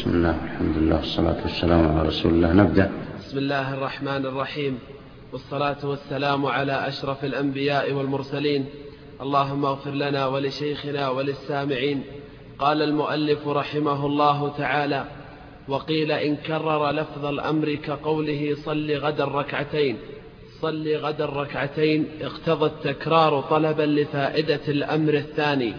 بسم الله الحمد لله والصلاة والسلام على رسول الله. نبدأ. بسم الله الرحمن الرحيم والصلاة والسلام على أشرف الأنبياء والمرسلين. اللهم اغفر لنا ولشيخنا وللسامعين. قال المؤلف رحمه الله تعالى وقيل إن كرر لفظ الأمر كقوله صل غدا ركعتين صل غدا ركعتين اقتضى التكرار طلبا لفائدة الأمر الثاني.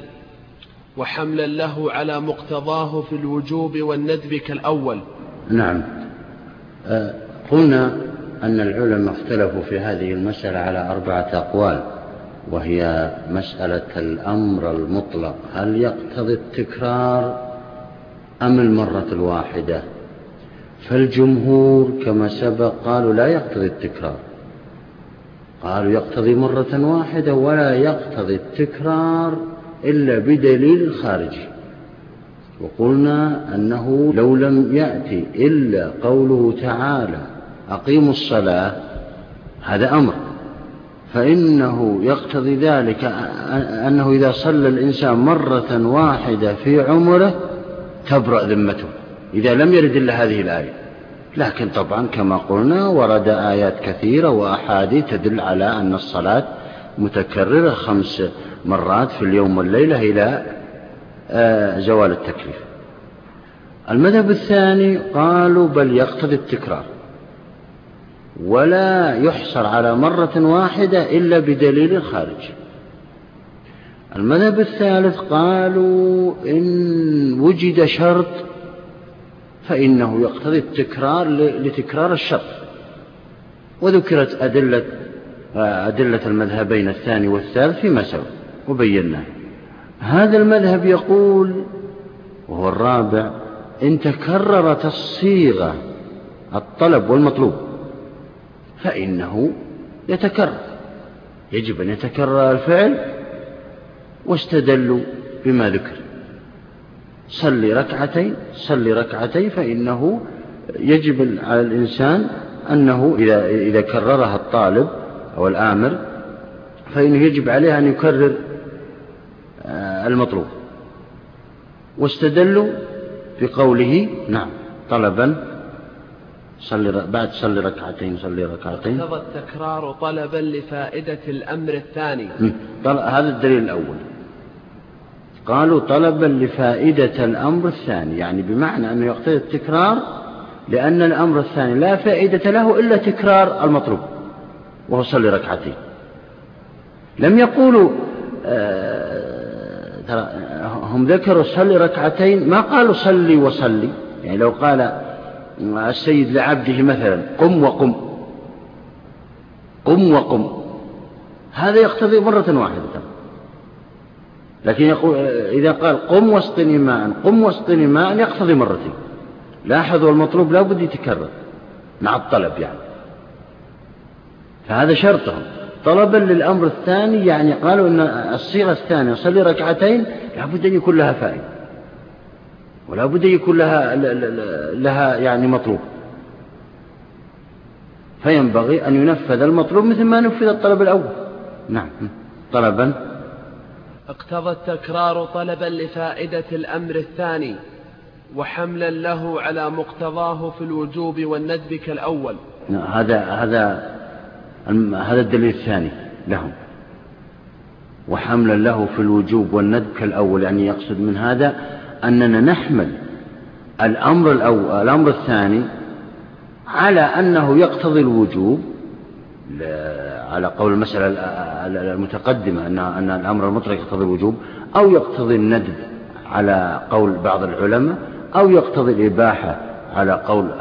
وحملا له على مقتضاه في الوجوب والندب كالأول. نعم. أه، قلنا أن العلماء اختلفوا في هذه المسألة على أربعة أقوال وهي مسألة الأمر المطلق. هل يقتضي التكرار أم المرة الواحدة؟ فالجمهور كما سبق قالوا لا يقتضي التكرار. قالوا يقتضي مرة واحدة ولا يقتضي التكرار إلا بدليل خارجي. وقلنا أنه لو لم يأتي إلا قوله تعالى أقيموا الصلاة هذا أمر. فإنه يقتضي ذلك أنه إذا صلى الإنسان مرة واحدة في عمره تبرأ ذمته. إذا لم يرد إلا هذه الآية. لكن طبعا كما قلنا ورد آيات كثيرة وأحاديث تدل على أن الصلاة متكررة خمس مرات في اليوم والليلة إلى آه، زوال التكليف. المذهب الثاني قالوا بل يقتضي التكرار. ولا يحصر على مرة واحدة إلا بدليل خارج المذهب الثالث قالوا إن وجد شرط فإنه يقتضي التكرار لتكرار الشرط. وذكرت أدلة أدلة المذهبين الثاني والثالث فيما سبق. وبيناه. هذا المذهب يقول وهو الرابع إن تكررت الصيغة الطلب والمطلوب فإنه يتكرر. يجب أن يتكرر الفعل واستدلوا بما ذكر. صلي ركعتين صلي ركعتين فإنه يجب على الإنسان أنه إذا, إذا كررها الطالب أو الآمر فإنه يجب عليه أن يكرر المطلوب. واستدلوا بقوله نعم طلبا صلي بعد صلي ركعتين صلي ركعتين. اقتضى التكرار طلبا لفائدة الأمر الثاني. هذا الدليل الأول. قالوا طلبا لفائدة الأمر الثاني يعني بمعنى أنه يقتضي التكرار لأن الأمر الثاني لا فائدة له إلا تكرار المطلوب وهو صلي ركعتين. لم يقولوا آه ترى هم ذكروا صلي ركعتين ما قالوا صلي وصلي. يعني لو قال السيد لعبده مثلا قم وقم. قم وقم. هذا يقتضي مرة واحدة لكن يقول إذا قال قم واسقني ماء قم واسقني ماء يقتضي مرتين لاحظوا المطلوب لا بد يتكرر مع الطلب يعني. فهذا شرطهم. طلبا للأمر الثاني يعني قالوا أن الصيغة الثانية صلي ركعتين لابد أن يكون لها فائدة ولا بد يكون لها, لها يعني مطلوب. فينبغي أن ينفذ المطلوب مثل ما نفذ الطلب الأول. نعم. طلبا. اقتضى التكرار طلبا لفائدة الأمر الثاني وحملا له على مقتضاه في الوجوب والندب كالأول. نعم، هذا هذا هذا الدليل الثاني لهم. وحملا له في الوجوب والندب كالأول يعني يقصد من هذا أننا نحمل الأمر الأول الأمر الثاني على أنه يقتضي الوجوب. على قول المسألة المتقدمة أن الأمر المطلق يقتضي الوجوب أو يقتضي الندب على قول بعض العلماء أو يقتضي الإباحة على قول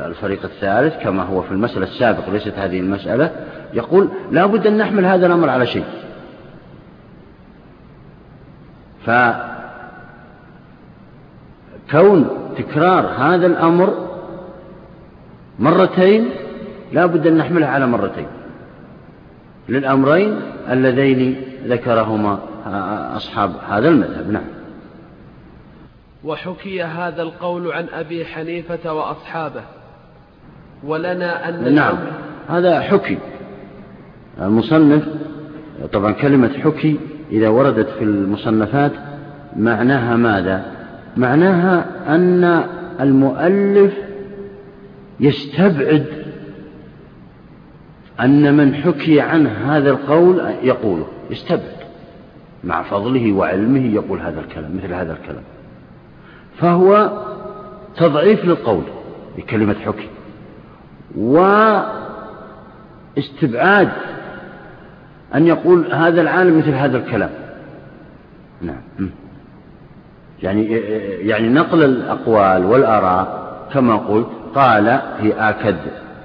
الفريق الثالث كما هو في المسألة السابقة ليست هذه المسألة يقول لا بد أن نحمل هذا الأمر على شيء. فكون تكرار هذا الأمر مرتين لا بد أن نحملها على مرتين. للأمرين اللذين ذكرهما أصحاب هذا المذهب. نعم. وحكي هذا القول عن أبي حنيفة وأصحابه. ولنا أن نعم. هذا حكي. المصنف طبعا كلمة حكي إذا وردت في المصنفات معناها ماذا؟ معناها أن المؤلف يستبعد أن من حكي عنه هذا القول يقوله. يستبعد. مع فضله وعلمه يقول هذا الكلام مثل هذا الكلام. فهو تضعيف للقول بكلمة حكي واستبعاد أن يقول هذا العالم مثل هذا الكلام. نعم. يعني يعني نقل الأقوال والآراء كما قلت قال هي آكد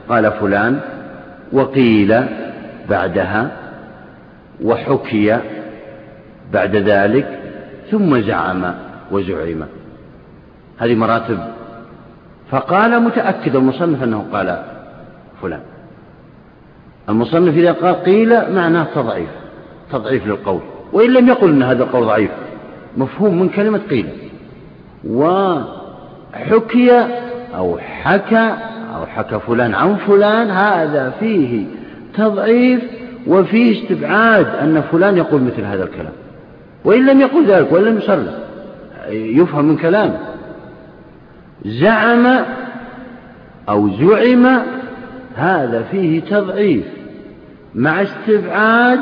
قال فلان وقيل بعدها وحكي بعد ذلك ثم زعم وزعم. هذه مراتب. فقال متأكد المصنف أنه قال فلان. المصنف إذا قال قيل معناه تضعيف تضعيف للقول. وإن لم يقل أن هذا القول ضعيف مفهوم من كلمة قيل. وحكي أو حكى أو حكى فلان عن فلان هذا فيه تضعيف وفيه استبعاد أن فلان يقول مثل هذا الكلام. وإن لم يقل ذلك وإن لم يصرح يفهم من كلامه. زعم أو زعم هذا فيه تضعيف مع استبعاد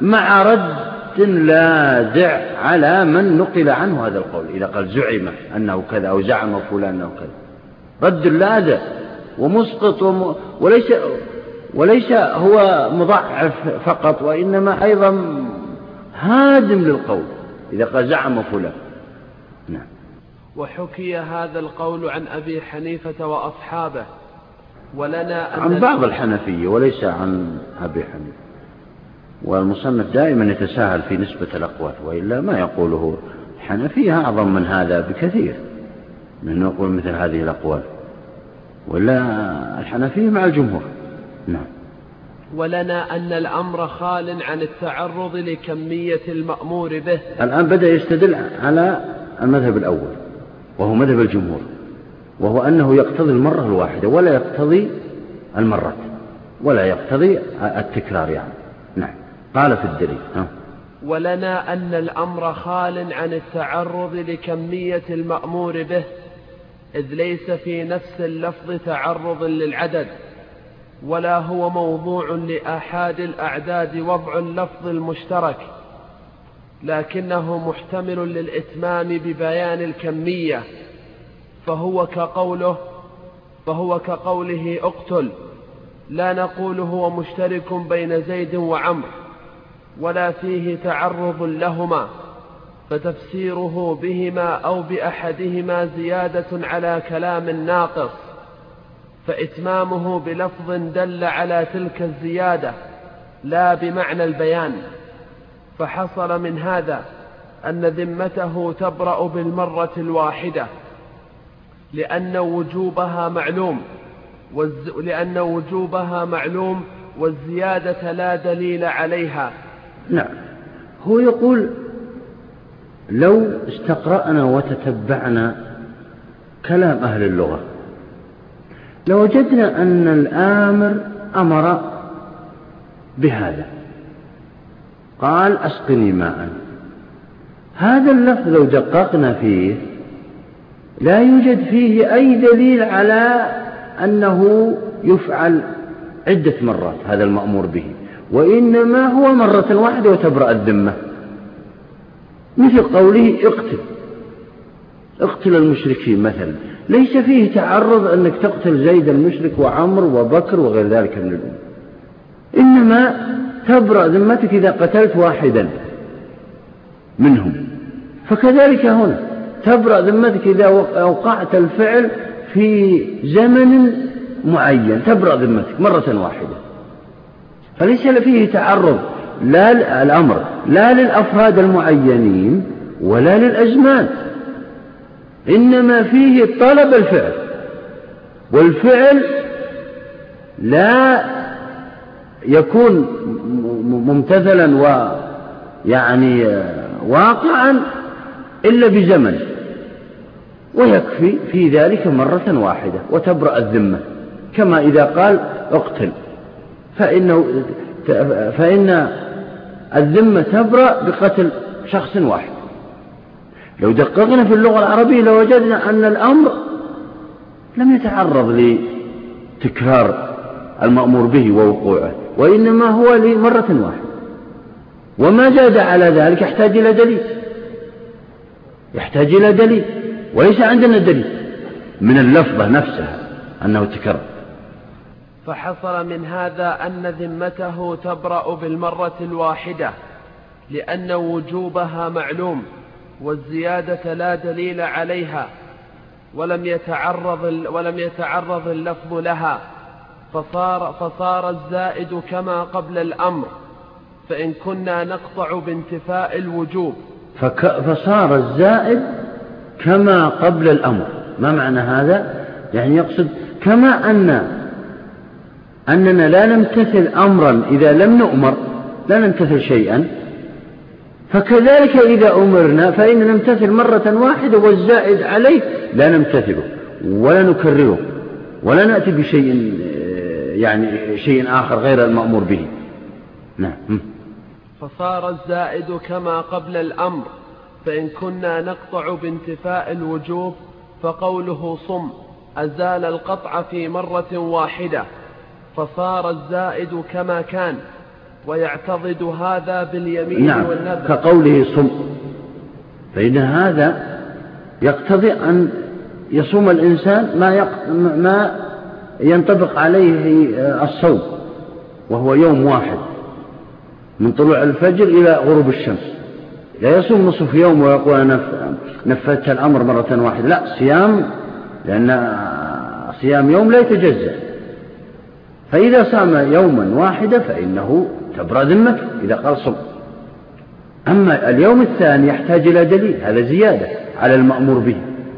مع رد لاذع على من نقل عنه هذا القول إذا قال زعم أنه كذا أو زعم فلان أنه كذا. رد لاذع ومسقط وم... وليس وليس هو مضعف فقط وإنما أيضا هادم للقول إذا قال زعم فلان. نعم. وحكي هذا القول عن أبي حنيفة وأصحابه ولنا أن عن بعض الحنفية وليس عن أبي حنيفة. والمصنف دائما يتساهل في نسبة الأقوال وإلا ما يقوله الحنفية أعظم من هذا بكثير من أنه يقول مثل هذه الأقوال. ولا الحنفية مع الجمهور. نعم. ولنا أن الأمر خال عن التعرض لكمية المأمور به. الآن بدأ يستدل على المذهب الأول. وهو مذهب الجمهور وهو أنه يقتضي المرة الواحدة ولا يقتضي المرات ولا يقتضي التكرار يعني. نعم. قال في الدليل ها. ولنا أن الأمر خال عن التعرض لكمية المأمور به إذ ليس في نفس اللفظ تعرض للعدد ولا هو موضوع لآحاد الأعداد وضع اللفظ المشترك. لكنه محتمل للإتمام ببيان الكمية فهو كقوله فهو كقوله اقتل. لا نقول هو مشترك بين زيد وعمر ولا فيه تعرض لهما فتفسيره بهما أو بأحدهما زيادة على كلام ناقص فإتمامه بلفظ دل على تلك الزيادة لا بمعنى البيان. فحصل من هذا أن ذمته تبرأ بالمرة الواحدة لأن وجوبها معلوم لأن وجوبها معلوم والزيادة لا دليل عليها. نعم. هو يقول لو استقرأنا وتتبعنا كلام أهل اللغة لوجدنا أن الآمر أمر بهذا. قال أسقني ماء. هذا اللفظ لو دققنا فيه لا يوجد فيه أي دليل على أنه يفعل عدة مرات هذا المأمور به وإنما هو مرة واحدة وتبرأ الذمة. مثل قوله اقتل. اقتل المشركين مثلا. ليس فيه تعرض أنك تقتل زيد المشرك وعمر وبكر وغير ذلك من الأمور. إنما تبرأ ذمتك إذا قتلت واحدا منهم. فكذلك هنا تبرأ ذمتك إذا أوقعت الفعل في زمن معين. تبرأ ذمتك مرة واحدة. فليس فيه تعرض لا الأمر لا للأفراد المعينين ولا للأزمان. إنما فيه طلب الفعل. والفعل لا يكون ممتثلا ويعني واقعا إلا بزمن ويكفي في ذلك مرة واحدة وتبرأ الذمة. كما إذا قال اقتل فإنه فإن الذمة تبرأ بقتل شخص واحد. لو دققنا في اللغة العربية لوجدنا أن الأمر لم يتعرض لتكرار المأمور به ووقوعه. وإنما هو لمرة واحدة. وما زاد على ذلك يحتاج إلى دليل. يحتاج إلى دليل. وليس عندنا دليل. من اللفظة نفسها أنه تكرر. فحصل من هذا أن ذمته تبرأ بالمرة الواحدة لأن وجوبها معلوم والزيادة لا دليل عليها ولم يتعرض ولم يتعرض اللفظ لها. فصار فصار الزائد كما قبل الأمر فإن كنا نقطع بانتفاء الوجوب. فك فصار الزائد كما قبل الأمر. ما معنى هذا؟ يعني يقصد كما أن أننا لا نمتثل أمرا إذا لم نؤمر لا نمتثل شيئا. فكذلك إذا أمرنا فإن نمتثل مرة واحدة والزائد عليه لا نمتثله ولا نكرره ولا نأتي بشيء يعني شيء آخر غير المأمور به. نعم. فصار الزائد كما قبل الأمر فإن كنا نقطع بانتفاء الوجوب فقوله صم أزال القطع في مرة واحدة. فصار الزائد كما كان ويعتضد هذا باليمين نعم. والنذر. كقوله صم فإن هذا يقتضي أن يصوم الإنسان ما, يق... ما ينطبق عليه الصوم وهو يوم واحد من طلوع الفجر إلى غروب الشمس. لا يصوم نصف يوم ويقول أنا نفذت الأمر مرة واحدة. لا صيام لأن صيام يوم لا يتجزأ. فإذا صام يوما واحدا فإنه تبرأ ذمته إذا قال صم. أما اليوم الثاني يحتاج إلى دليل هذا زيادة على المأمور به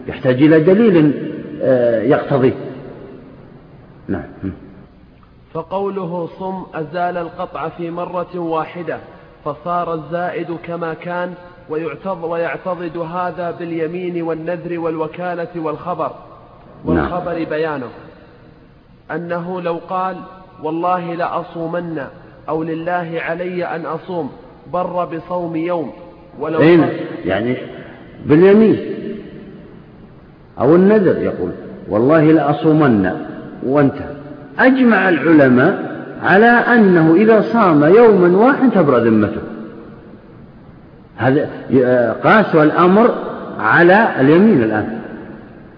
يحتاج إلى دليل آه، يقتضيه. نعم. فقوله صم أزال القطع في مرة واحدة فصار الزائد كما كان ويعتض ويعتضد هذا باليمين والنذر والوكالة والخبر. والخبر نعم. بيانه. أنه لو قال والله لأصومن أو لله علي أن أصوم بر بصوم يوم. ولو أين يعني باليمين. أو النذر يقول والله لأصومن. وانتهى. أجمع العلماء على أنه إذا صام يوما واحد تبرأ ذمته. هذا قاسوا الأمر على اليمين الآن.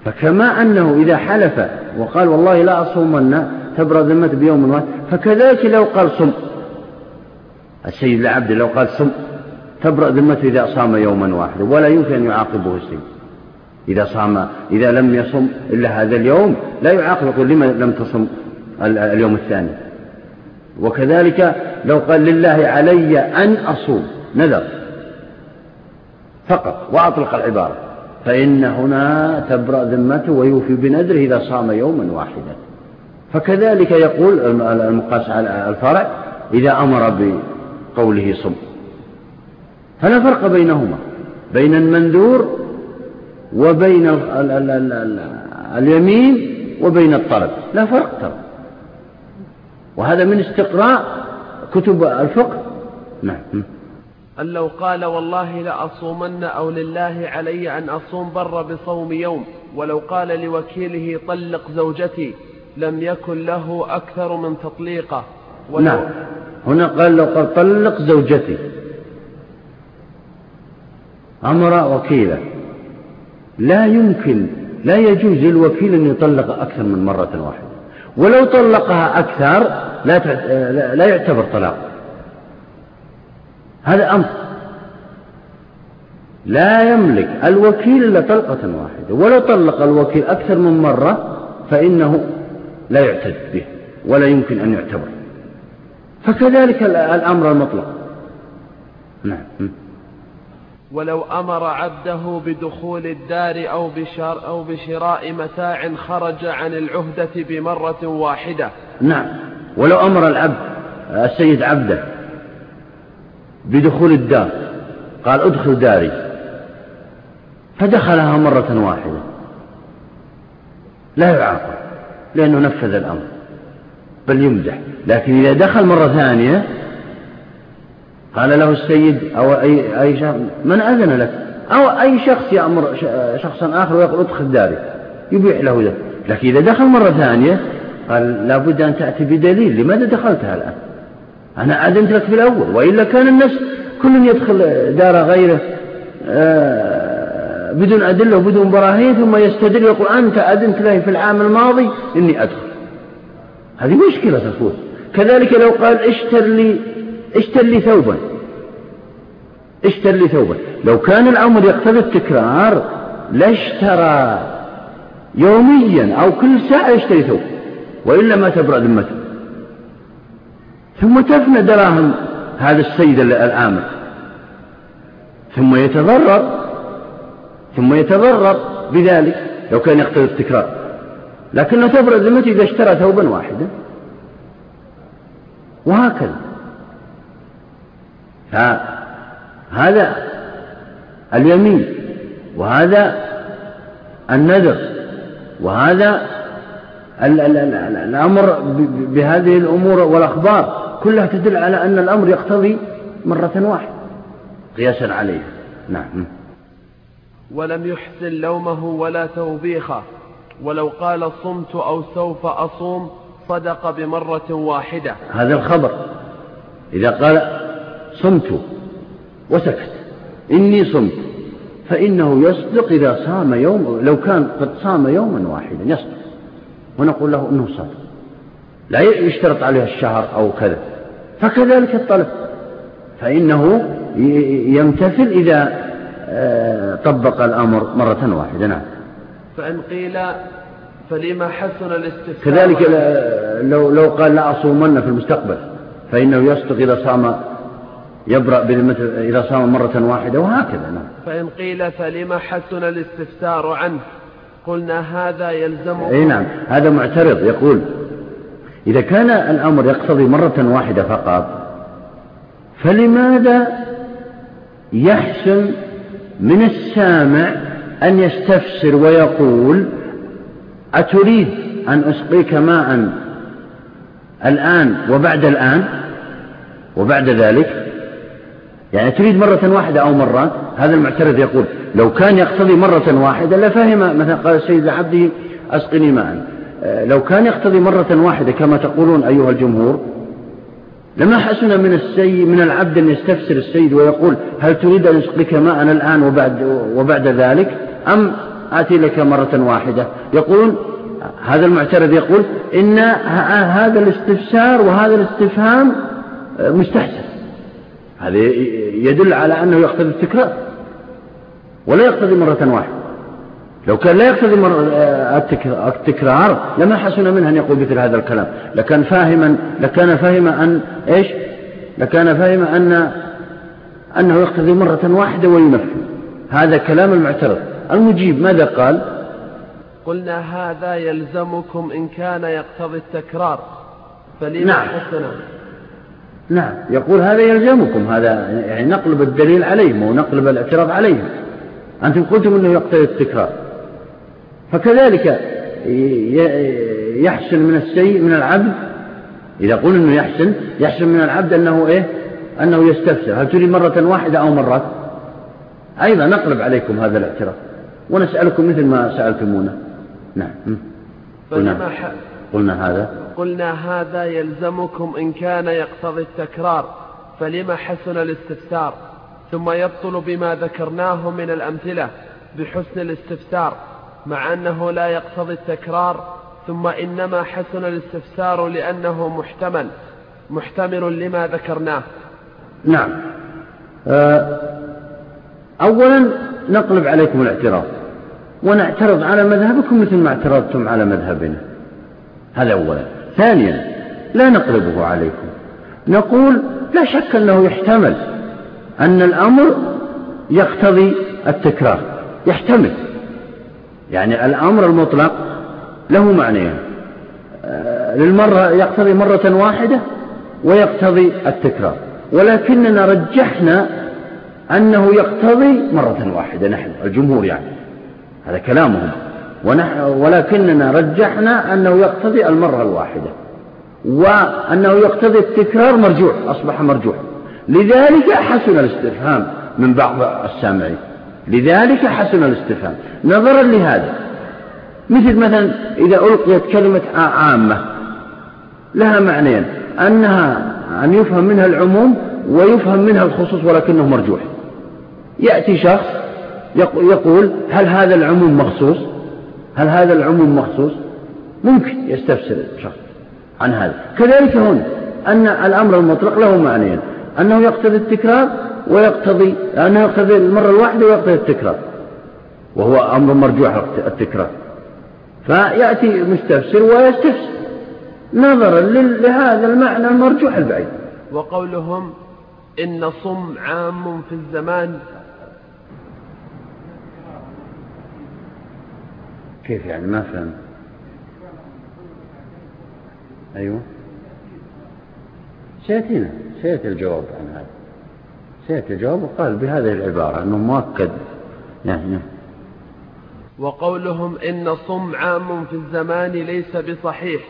فكما أنه إذا حلف وقال والله لا أصومن تبرأ ذمته بيوم واحد فكذلك لو قال صم. السيد العبد لو قال صم تبرأ ذمته إذا صام يوما واحدا ولا يمكن أن يعاقبه السيد. إذا صام إذا لم يصم إلا هذا اليوم لا يعاقب يقول لما لم تصم اليوم الثاني. وكذلك لو قال لله علي أن أصوم نذر فقط وأطلق العبارة. فإن هنا تبرأ ذمته ويوفي بنذره إذا صام يوما واحدا. فكذلك يقول المقاس على الفرع إذا أمر بقوله صم. فلا فرق بينهما بين المنذور وبين اليمين وبين الطلب لا فرق ترى. وهذا من استقراء كتب الفقه. نعم. أن لو قال والله لأصومن أو لله علي أن أصوم بر بصوم يوم ولو قال لوكيله طلق زوجتي لم يكن له أكثر من تطليقه. نعم. هنا قال لو قال طلق زوجتي. أمر وكيلا لا يمكن لا يجوز للوكيل أن يطلق أكثر من مرة واحدة. ولو طلقها أكثر لا لا يعتبر طلاق. هذا أمر. لا يملك الوكيل إلا طلقة واحدة. ولو طلق الوكيل أكثر من مرة فإنه لا يعتد به ولا يمكن أن يعتبر. فكذلك الأمر المطلق. نعم. ولو أمر عبده بدخول الدار أو, بشر أو بشراء متاع خرج عن العهدة بمرة واحدة. نعم. ولو أمر العبد السيد عبده بدخول الدار قال ادخل داري فدخلها مرة واحدة. لا يعاقب لأنه نفذ الأمر بل يمدح لكن إذا دخل مرة ثانية قال له السيد أو أي, أي شخص من أذن لك؟ أو أي شخص يأمر شخصا آخر ويقول ادخل داري يبيح له ذلك لكن إذا دخل مرة ثانية قال لابد أن تأتي بدليل لماذا دخلتها الآن أنا أذنت لك في الأول وإلا كان الناس كل يدخل دار غيره آه، بدون أدلة وبدون براهين ثم يستدل يقول أنت أذنت له في العام الماضي إني أدخل. هذه مشكلة تكون كذلك لو قال اشتر لي اشتر لي ثوبا. اشتر لي ثوبا. لو كان الأمر يقتضي التكرار لاشترى يوميا أو كل ساعة يشتري ثوب وإلا ما تبرأ ذمته ثم تفنى دراهم هذا السيد العامل ثم يتضرر. ثم يتضرر بذلك لو كان يقتضي التكرار. لكنه تبرأ ذمته إذا اشترى ثوبا واحدا. وهكذا. فهذا اليمين وهذا النذر وهذا الأمر بهذه الأمور والأخبار كلها تدل على أن الأمر يقتضي مرة واحدة. قياسا عليه. نعم. ولم يحسن لومه ولا توبيخه ولو قال صمت أو سوف أصوم صدق بمرة واحدة. هذا الخبر. إذا قال صمت وسكت. إني صمت. فإنه يصدق إذا صام يوم لو كان قد صام يوما واحدا يصدق. ونقول له أنه صادق لا يشترط عليه الشهر أو كذا. فكذلك الطلب. فإنه يمتثل إذا آه، طبق الأمر مرة واحدة. نعم. فإن قيل فلما حسن الاستفسار كذلك لو, لو قال لا أصومن في المستقبل فإنه يصدق إذا صام يبرأ إذا صام مرة واحدة وهكذا نعم. فإن قيل فلما حسن الاستفسار عنه؟ قلنا هذا يلزم أي نعم هذا معترض يقول إذا كان الأمر يقتضي مرة واحدة فقط فلماذا يحسن من السامع أن يستفسر ويقول أتريد أن أسقيك ماء الآن وبعد الآن وبعد ذلك؟ يعني تريد مرة واحدة أو مرات هذا المعترض يقول لو كان يقتضي مرة واحدة لفهم مثلا قال السيد لعبده أسقني ماء آه، لو كان يقتضي مرة واحدة كما تقولون أيها الجمهور لما حسن من السيد من العبد أن يستفسر السيد ويقول هل تريد أن أسقيك ماء الآن وبعد, وبعد ذلك؟ أم آتي لك مرة واحدة؟ يقولون هذا المعترض يقول إن هذا الاستفسار وهذا الاستفهام آه، مستحسن. هذا يدل على أنه يقتضي التكرار ولا يقتضي مرة واحدة. لو كان لا يقتضي آه، التكرار لما حسن منه أن يقول مثل هذا الكلام. لكان فاهما لكان فهم أن إيش؟ لكان فاهم أن أنه يقتضي مرة واحدة وينفذ هذا كلام المعترض. المجيب ماذا قال؟ قلنا هذا يلزمكم إن كان يقتضي التكرار. فلما نعم. حسنه نعم. يقول هذا يلزمكم. هذا يعني نقلب الدليل عليهم ونقلب الاعتراض عليهم. أنتم قلتم أنه يقتضي التكرار. فكذلك يحسن من السيء من العبد. إذا قلنا أنه يحسن يحسن من العبد أنه إيه؟ أنه يستفسر. هل تريد مرة واحدة أو مرات؟ أيضا نقلب عليكم هذا الاعتراض. ونسألكم مثل ما سألتمونا. نعم. قلنا, قلنا هذا؟ قلنا هذا يلزمكم إن كان يقتضي التكرار فلما حسن الاستفسار؟ ثم يبطل بما ذكرناه من الأمثلة بحسن الاستفسار مع أنه لا يقتضي التكرار ثم إنما حسن الاستفسار لأنه محتمل محتمل لما ذكرناه. نعم. آه، أولا نقلب عليكم الاعتراض ونعترض على مذهبكم مثل ما اعترضتم على مذهبنا. هذا أولا. ثانيا لا نقلبه عليكم. نقول لا شك أنه يحتمل أن الأمر يقتضي التكرار. يحتمل. يعني الأمر المطلق له معنيان. آه، للمرة يقتضي مرة واحدة ويقتضي التكرار. ولكننا رجحنا أنه يقتضي مرة واحدة نحن الجمهور يعني. هذا كلامهم. ولكننا رجحنا أنه يقتضي المرة الواحدة. وأنه يقتضي التكرار مرجوح أصبح مرجوح. لذلك حسن الاستفهام من بعض السامعين. لذلك حسن الاستفهام. نظرا لهذا. مثل مثلا إذا ألقيت كلمة عامة لها معنيين. أنها أن يفهم منها العموم ويفهم منها الخصوص ولكنه مرجوح. يأتي شخص يقول هل هذا العموم مخصوص؟ هل هذا العموم مخصوص؟ ممكن يستفسر الشخص عن هذا. كذلك هنا أن الأمر المطلق له معنيين أنه يقتضي التكرار ويقتضي أنه يقتضي المرة الواحدة ويقتضي التكرار. وهو أمر مرجوح التكرار. فيأتي مستفسر ويستفسر. نظرا لهذا المعنى المرجوح البعيد. وقولهم إن صم عام في الزمان كيف يعني ما فهم أيوه. سيأتينا سيأتي الجواب عن هذا. سيأتي الجواب وقال بهذه العبارة أنه مؤكد. يعني. وقولهم إن صم عام في الزمان ليس بصحيح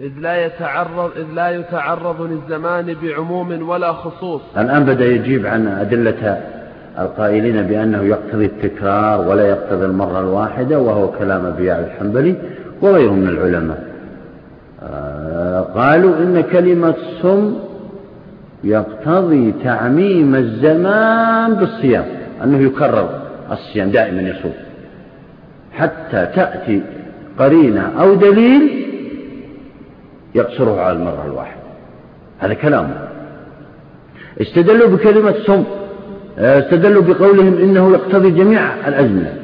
إذ لا يتعرض إذ لا يتعرض للزمان بعموم ولا خصوص. الآن بدأ يجيب عن أدلة القائلين بأنه يقتضي التكرار ولا يقتضي المرة الواحدة وهو كلام أبي الحنبلي وغيره من العلماء. آه، قالوا إن كلمة صم يقتضي تعميم الزمان بالصيام أنه يكرر الصيام دائما يصوم. حتى تأتي قرينة أو دليل يقصره على المرة الواحدة. هذا كلامه استدلوا بكلمة صم. استدلوا بقولهم إنه يقتضي جميع الأزمنة.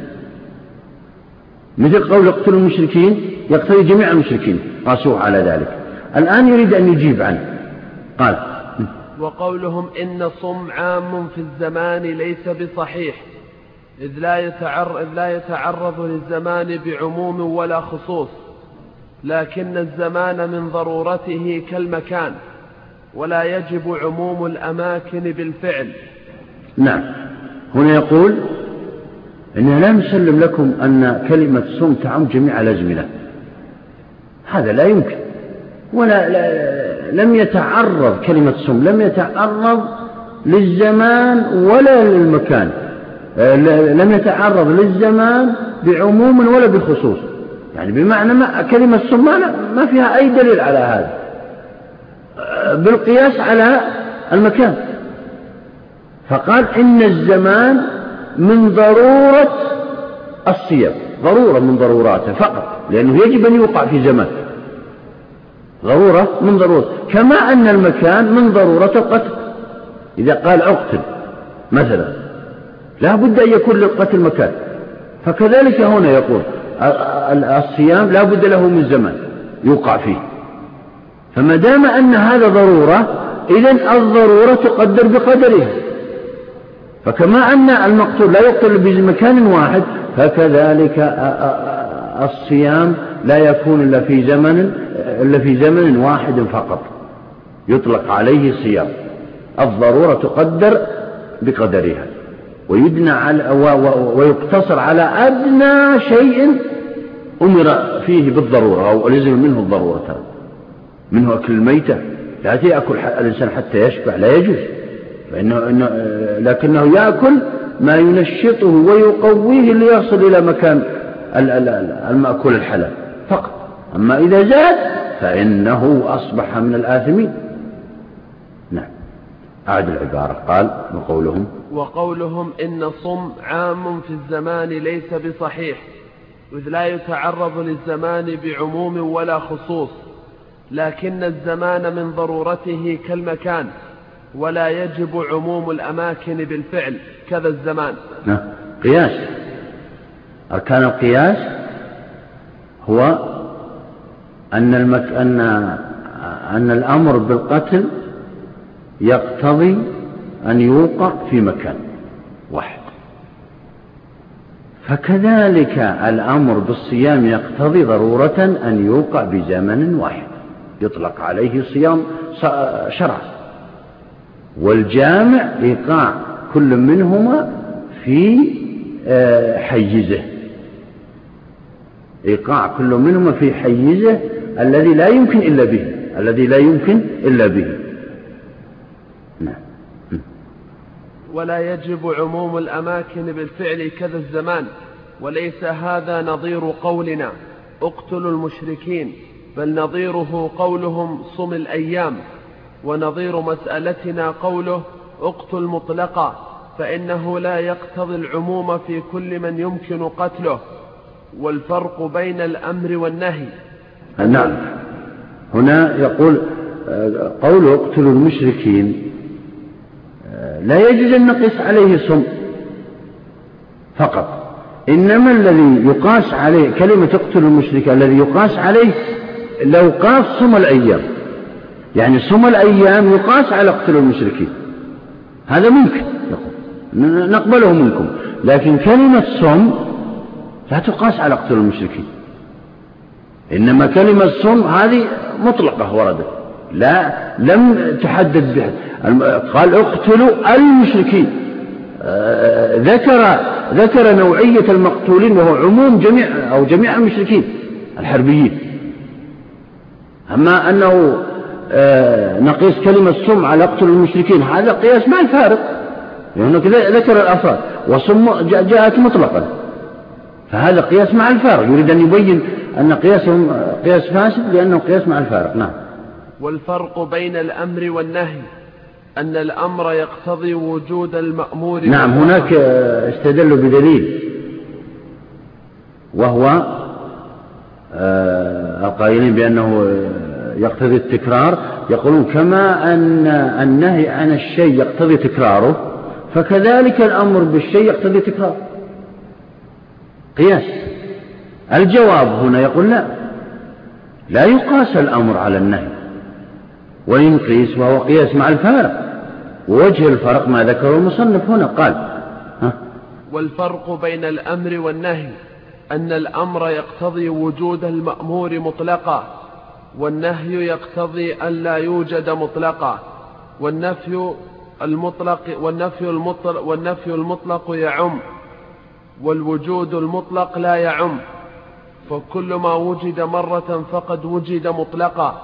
مثل قول اقتلوا المشركين يقتضي جميع المشركين. قاسوه على ذلك؟ الآن يريد أن يجيب عنه. قال. وقولهم إن صم عام في الزمان ليس بصحيح إذ لا, يتعرض, إذ لا يتعرض للزمان بعموم ولا خصوص لكن الزمان من ضرورته كالمكان ولا يجب عموم الأماكن بالفعل. نعم. هنا يقول إننا لا نسلم لكم أن كلمة صم تعم جميع الأزمنة. هذا لا يمكن. ولا لا لم يتعرض كلمة صم لم يتعرض للزمان ولا للمكان. لم يتعرض للزمان بعموم ولا بخصوص. يعني بمعنى ما كلمة صم ما فيها أي دليل على هذا. بالقياس على المكان. فقال إن الزمان من ضرورة الصيام ضرورة من ضروراته فقط لأنه يجب أن يوقع في زمان. ضرورة من ضرورة كما أن المكان من ضرورة القتل. إذا قال اقتل مثلا لا بد أن يكون للقتل مكان. فكذلك هنا يقول الصيام لا بد له من زمان يوقع فيه. فما دام أن هذا ضرورة إذا الضرورة تقدر بقدرها. فكما أن المقتول لا يقتل بمكان واحد فكذلك الصيام لا يكون إلا في زمن إلا في زمن واحد فقط. يطلق عليه صيام الضرورة تقدر بقدرها. ويدنى على ويقتصر على أدنى شيء أمر فيه بالضرورة أو لزم منه الضرورة. منه أكل الميتة. لا يأكل الإنسان حتى يشبع لا يجوز. فإنه إنه لكنه يأكل ما ينشطه ويقويه ليصل إلى مكان المأكول الحلال. فقط. أما إذا زاد فإنه أصبح من الآثمين. نعم. أعد العبارة. قال وقولهم. وقولهم إن صم عام في الزمان ليس بصحيح إذ لا يتعرض للزمان بعموم ولا خصوص لكن الزمان من ضرورته كالمكان. ولا يجب عموم الأماكن بالفعل كذا الزمان. نعم. قياس. أركان القياس هو أن, المك... أن... أن الأمر بالقتل يقتضي أن يوقع في مكان واحد. فكذلك الأمر بالصيام يقتضي ضرورة أن يوقع بزمن واحد. يطلق عليه صيام شرع. والجامع إيقاع كل منهما في آه، حيزه. إيقاع كل منهما في حيزه الذي لا يمكن إلا به الذي لا يمكن إلا به. نعم. ولا يجب عموم الأماكن بالفعل كذا الزمان وليس هذا نظير قولنا. اقتلوا المشركين بل نظيره قولهم صم الأيام. ونظير مسألتنا قوله اقتل مطلقا فإنه لا يقتضي العموم في كل من يمكن قتله والفرق بين الأمر والنهي. نعم. هنا يقول قوله اقتلوا المشركين لا يجوز أن نقيس عليه صم فقط. إنما الذي يقاس عليه كلمة اقتل المشرك الذي يقاس عليه لو قاس صم الأيام. يعني صم الأيام يقاس على اقتل المشركين. هذا ممكن. نقبله منكم. لكن كلمة صم لا تقاس على اقتل المشركين. إنما كلمة صم هذه مطلقة وردت. لا لم تحدد بها. قال اقتلوا المشركين. ذكر ذكر نوعية المقتولين وهو عموم جميع أو جميع المشركين الحربيين. أما أنه نقيس كلمة سم على اقتل المشركين. هذا قياس ما الفارق؟ لأنه ذكر الأفراد وسم جاءت مطلقا. فهذا قياس مع الفارق. يريد أن يبين أن قياسهم قياس فاسد لأنه قياس مع الفارق. نعم. والفرق بين الأمر والنهي أن الأمر يقتضي وجود المأمور نعم هناك استدلوا بدليل. وهو آه، القائلين بأنه يقتضي التكرار يقولون كما أن النهي عن الشيء يقتضي تكراره فكذلك الأمر بالشيء يقتضي تكراره. قياس. الجواب هنا يقول لا. لا يقاس الأمر على النهي. وإن قيس وهو قياس مع الفارق. ووجه الفرق ما ذكره المصنف هنا قال. ها؟ والفرق بين الأمر والنهي أن الأمر يقتضي وجود المأمور مطلقا. والنهي يقتضي أن لا يوجد مطلقا. والنفي المطلق والنفي المطلق, والنفي المطلق يعم. والوجود المطلق لا يعم. فكل ما وجد مرة فقد وجد مطلقا.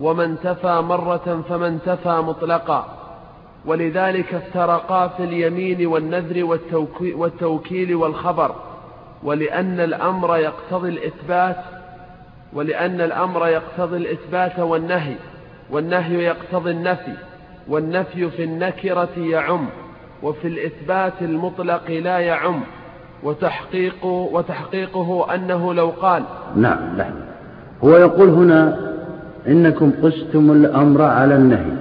ومن تفى مرة فمن تفى مطلقا. ولذلك افترقا في اليمين والنذر والتوكيل والخبر. ولأن الأمر يقتضي الإثبات ولأن الأمر يقتضي الإثبات والنهي والنهي يقتضي النفي والنفي في النكرة يعم وفي الإثبات المطلق لا يعم وتحقيق وتحقيقه أنه لو قال. نعم نعم هو يقول هنا إنكم قستم الأمر على النهي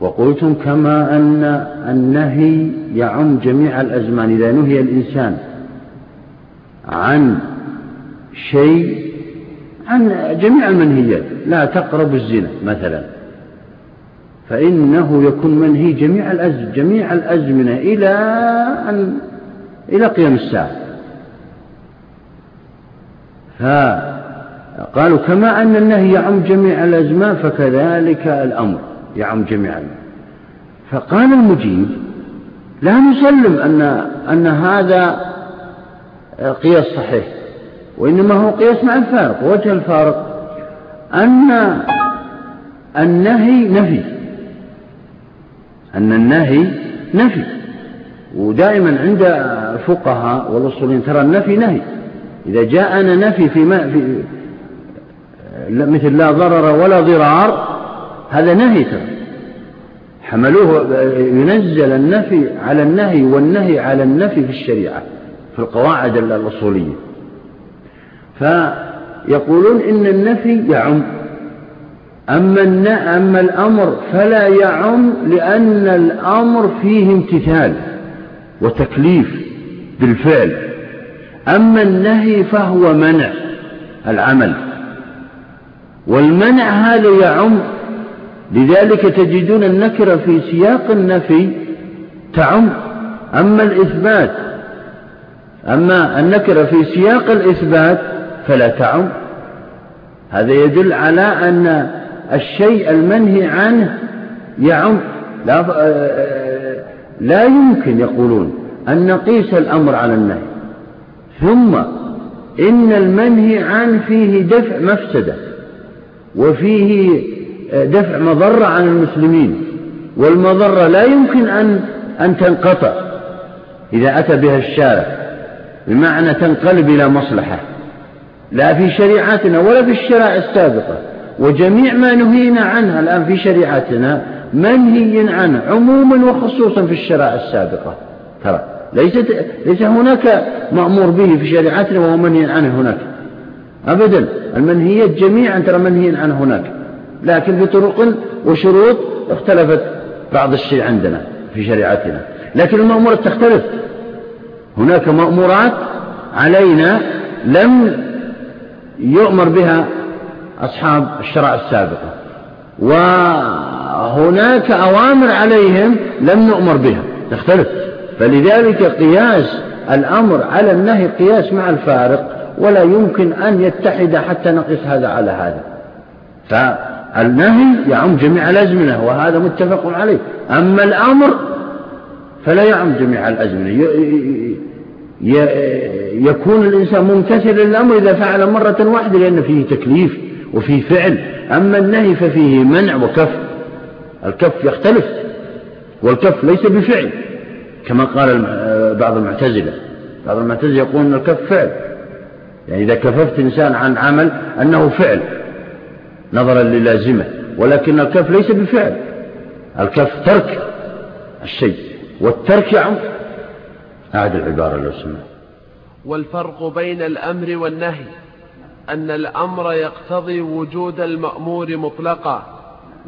وقلتم كما أن النهي يعم جميع الأزمان إذا نهي الإنسان عن شيء عن جميع المنهيات. لا تقرب الزنا مثلا. فإنه يكون منهي جميع الأزمنة جميع الأزمنة إلى أن إلى قيام الساعة. فقالوا كما أن النهي يعم جميع الأزمان فكذلك الأمر يعم جميع فقال المجيب لا نسلم أن أن هذا قياس صحيح. وإنما هو قياس مع الفارق وجه الفارق أن النهي نفي. أن النهي نفي. ودائما عند الفقهاء والأصولين ترى النفي نهي. إذا جاءنا نفي في, ما في مثل لا ضرر ولا ضرار هذا نهي ترى. حملوه ينزل النفي على النهي والنهي على النفي في الشريعة في القواعد الأصولية. فيقولون إن النفي يعم. أما, أما الأمر فلا يعم لأن الأمر فيه امتثال وتكليف بالفعل. أما النهي فهو منع العمل. والمنع هذا يعم. لذلك تجدون النكرة في سياق النفي تعم. أما الإثبات أما النكرة في سياق الإثبات فلا تعم. هذا يدل على أن الشيء المنهي عنه يعم. لا, لا يمكن يقولون أن نقيس الأمر على النهي. ثم إن المنهي عنه فيه دفع مفسدة وفيه دفع مضرة عن المسلمين والمضرة لا يمكن أن أن تنقطع. إذا أتى بها الشارع بمعنى تنقلب إلى مصلحة. لا في شريعتنا ولا في الشرائع السابقة. وجميع ما نهينا عنها الآن في شريعتنا منهي عنه عموما وخصوصا في الشرائع السابقة. ترى ليست ليس هناك مأمور به في شريعتنا وهو منهي عنه هناك. أبدا المنهيات جميعا ترى منهي عنه هناك. لكن بطرق وشروط اختلفت بعض الشيء عندنا في شريعتنا. لكن المأمورات تختلف. هناك مأمورات علينا لم يؤمر بها أصحاب الشرع السابقة وهناك أوامر عليهم لم نؤمر بها. تختلف. فلذلك قياس الأمر على النهي قياس مع الفارق ولا يمكن أن يتحد حتى نقيس هذا على هذا. فالنهي يعم جميع الأزمنة وهذا متفق عليه. أما الأمر فلا يعم جميع الأزمنة. يكون الإنسان ممتثلا للأمر إذا فعل مرة واحدة لأن فيه تكليف وفيه فعل. أما النهي ففيه منع وكف. الكف يختلف والكف ليس بفعل كما قال بعض المعتزلة. بعض المعتزلة يقول أن الكف فعل. يعني إذا كففت إنسان عن عمل أنه فعل نظرا للازمة. ولكن الكف ليس بفعل. الكف ترك الشيء والترك يعم أعد العبارة لو سمحت والفرق بين الأمر والنهي أن الأمر يقتضي وجود المأمور مطلقا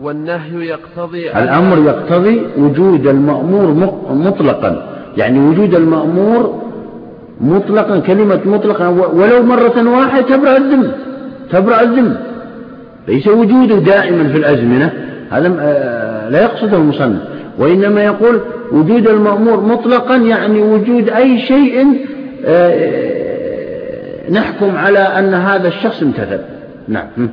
والنهي يقتضي الأمر يقتضي وجود المأمور مطلقا. يعني وجود المأمور مطلقا كلمة مطلقا ولو مرة واحدة تبرأ الذمة تبرأ الذمة ليس وجوده دائما في الأزمنة هذا آه، لا يقصده المصنف. وإنما يقول وجود المأمور مطلقا يعني وجود أي شيء آه، نحكم على أن هذا الشخص امتثل. نعم.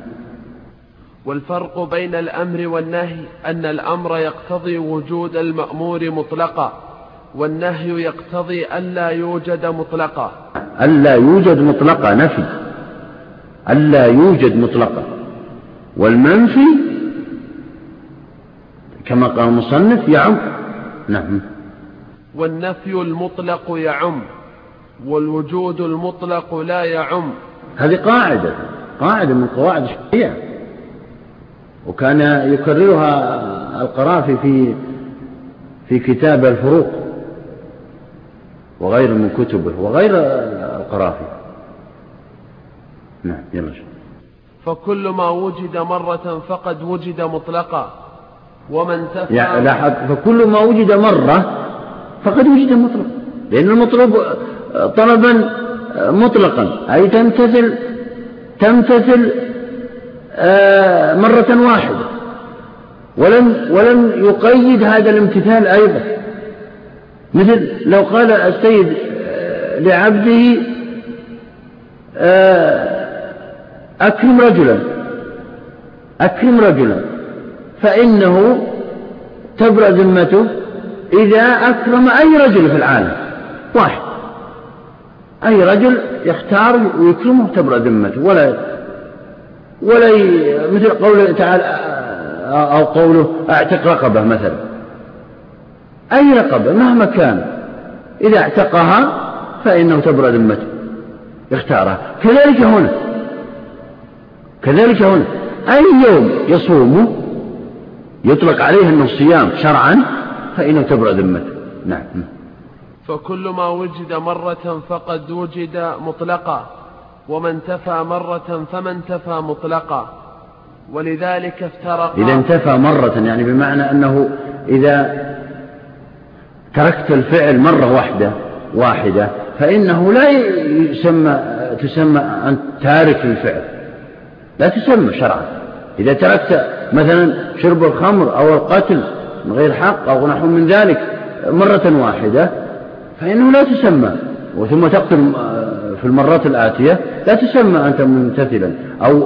والفرق بين الأمر والنهي أن الأمر يقتضي وجود المأمور مطلقا والنهي يقتضي ألا يوجد مطلقا. ألا يوجد مطلقا نفي. ألا يوجد مطلقا. والمنفي كما قال المصنف يعم. نعم. والنفي المطلق يعم والوجود المطلق لا يعم. هذه قاعدة قاعدة من قواعد الشريعة وكان يكررها القرافي في في كتاب الفروق وغير من كتبه وغير القرافي. نعم يلا. فكل ما وجد مرة فقد وجد مطلقا. ومن تفعل يعني لاحظ فكل ما وجد مرة فقد وجد مطلقا. لأن المطلب طلبا مطلقا. أي تمتثل تمتثل آه، مرة واحدة. ولم ولم يقيد هذا الامتثال أيضا. مثل لو قال السيد آه، لعبده آه، أكرم رجلا. أكرم رجلا. فإنه تبرأ ذمته إذا أكرم أي رجل في العالم. واحد. أي رجل يختار ويكرمه تبرأ ذمته. ولا ولا مثل قوله تعالى أو قوله أعتق رقبة مثلا. أي رقبة؟ مهما كان. إذا اعتقها فإنه تبرأ ذمته. يختارها. كذلك هنا. كذلك هنا. أي يوم يصوم يطلق عليه أنه صيام شرعا فإنه تبرأ ذمته. نعم. فكل ما وجد مرة فقد وجد مطلقا وما انتفى مرة فما انتفى مطلقا. ولذلك افترق إذا انتفى مرة يعني بمعنى أنه إذا تركت الفعل مرة واحدة واحدة فإنه لا يسمى تسمى أنت تارك الفعل. لا تسمى شرعا. إذا تركت مثلا شرب الخمر أو القتل من غير حق أو نحو من ذلك مرة واحدة فإنه لا تسمى. وثم تقتل في المرات الآتية لا تسمى أنت ممتثلا أو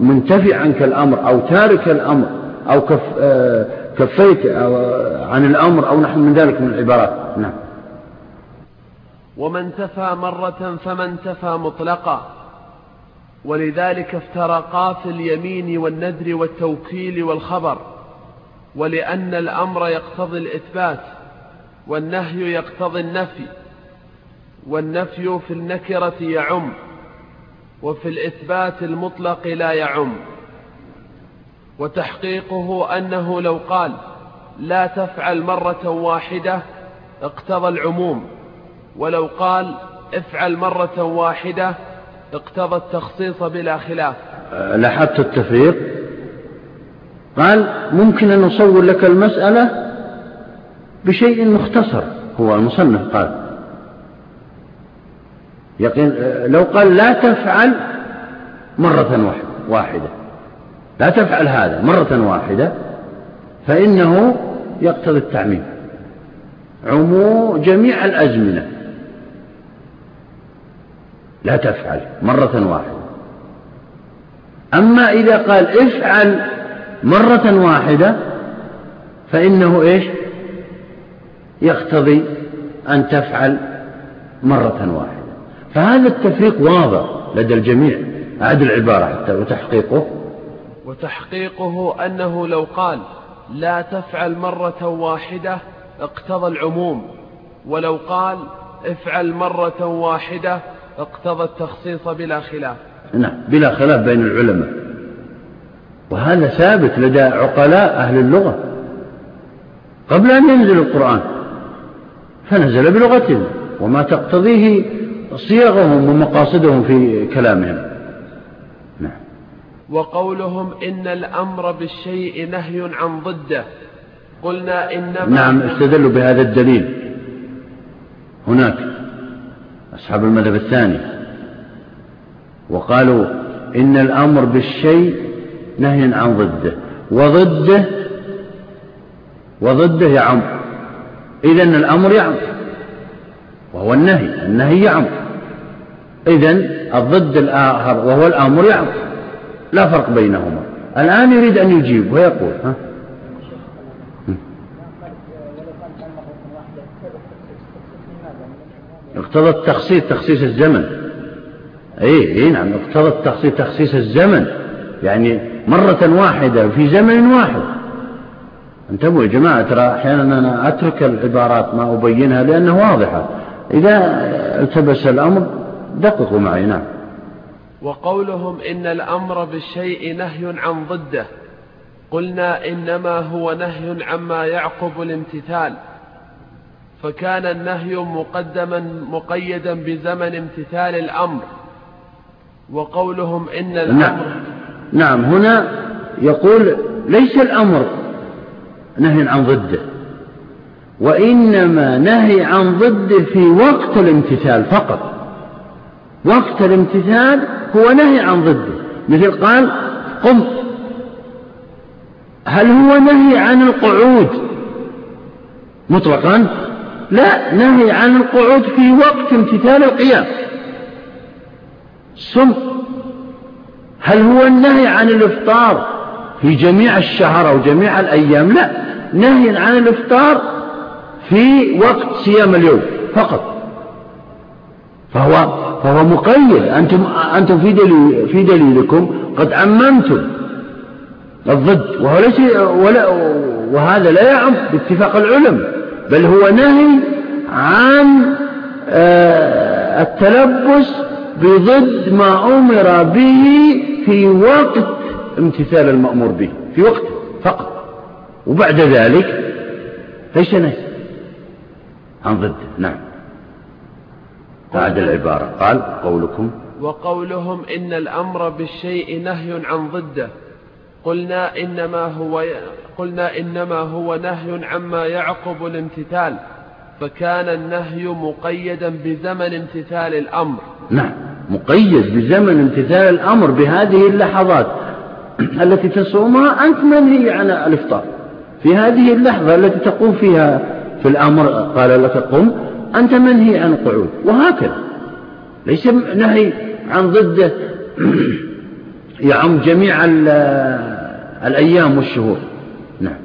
منتفي عنك الأمر أو تارك الأمر أو كف كفيت عن الأمر أو نحو من ذلك من العبارات. نعم. ومن انتفى مرة فما انتفى مطلقا. ولذلك افترقا في اليمين والنذر والتوكيل والخبر ولأن الأمر يقتضي الإثبات والنهي يقتضي النفي والنفي في النكرة يعم وفي الإثبات المطلق لا يعم. وتحقيقه أنه لو قال لا تفعل مرة واحدة اقتضى العموم ولو قال افعل مرة واحدة اقتضى التخصيص بلا خلاف. لاحظت التفريق؟ قال ممكن أن نصور لك المسألة بشيء مختصر هو المصنف قال. يقين لو قال لا تفعل مرة واحدة. لا تفعل هذا مرة واحدة فإنه يقتضي التعميم. عمو جميع الأزمنة. لا تفعل مرة واحدة. أما إذا قال افعل مرة واحدة فإنه إيش؟ يقتضي أن تفعل مرة واحدة. فهذا التفريق واضح لدى الجميع أعد العبارة حتى وتحقيقه. وتحقيقه أنه لو قال لا تفعل مرة واحدة اقتضى العموم ولو قال افعل مرة واحدة اقتضى التخصيص بلا خلاف. نعم بلا خلاف بين العلماء. وهذا ثابت لدى عقلاء أهل اللغة. قبل أن ينزل القرآن فنزل بلغتهم وما تقتضيه صيغهم ومقاصدهم في كلامهم. نعم. وقولهم إن الأمر بالشيء نهي عن ضده. قلنا إنما نعم استدلوا بهذا الدليل. هناك أصحاب المذهب الثاني. وقالوا إن الأمر بالشيء نهي عن ضده وضده وضده يعم. إذا الأمر يعم وهو النهي النهي يعم. إذا الضد الآخر وهو الأمر يعم لا فرق بينهما. الآن يريد أن يجيب ويقول ها؟ اقتضى التخصيص تخصيص الزمن. اي اي نعم اقتضى التخصيص تخصيص الزمن. يعني مرة واحدة في زمن واحد. انتبهوا يا جماعة ترى أحيانا أنا أترك العبارات ما أبينها لأنها واضحة. إذا التبس الأمر دققوا معي نعم. وقولهم إن الأمر بالشيء نهي عن ضده. قلنا إنما هو نهي عما يعقب الامتثال. فكان النهي مقدما مقيدا بزمن امتثال الأمر وقولهم إن الأمر نعم, نعم هنا يقول ليس الأمر نهي عن ضده وإنما نهي عن ضده في وقت الامتثال فقط. وقت الامتثال هو نهي عن ضده. مثل قال قم. هل هو نهي عن القعود مطلقا؟ لا نهي عن القعود في وقت امتثال القيام سم هل هو النهي عن الإفطار في جميع الشهر أو جميع الأيام؟ لا. نهي عن الإفطار في وقت صيام اليوم فقط. فهو فهو مقيد. أنتم أنتم في دليل في دليلكم قد عممتم الضد. وهو ليس وهذا لا يعم باتفاق العلماء بل هو نهي عن آه، التلبس بضد ما أمر به في وقت امتثال المأمور به في وقت فقط. وبعد ذلك ليس نهي عن ضده نعم. بعد العبارة. قال قولكم وقولهم إن الأمر بالشيء نهي عن ضده. قلنا إنما هو قلنا إنما هو نهي عما يعقب الامتثال فكان النهي مقيدا بزمن امتثال الأمر. نعم مقيد بزمن امتثال الأمر بهذه اللحظات التي تصومها أنت منهي عن الإفطار. في هذه اللحظة التي تقوم فيها في الأمر قال لك قم أنت منهي عن القعود؟ وهكذا. ليس نهي عن ضده يعم جميع الأيام والشهور. نعم.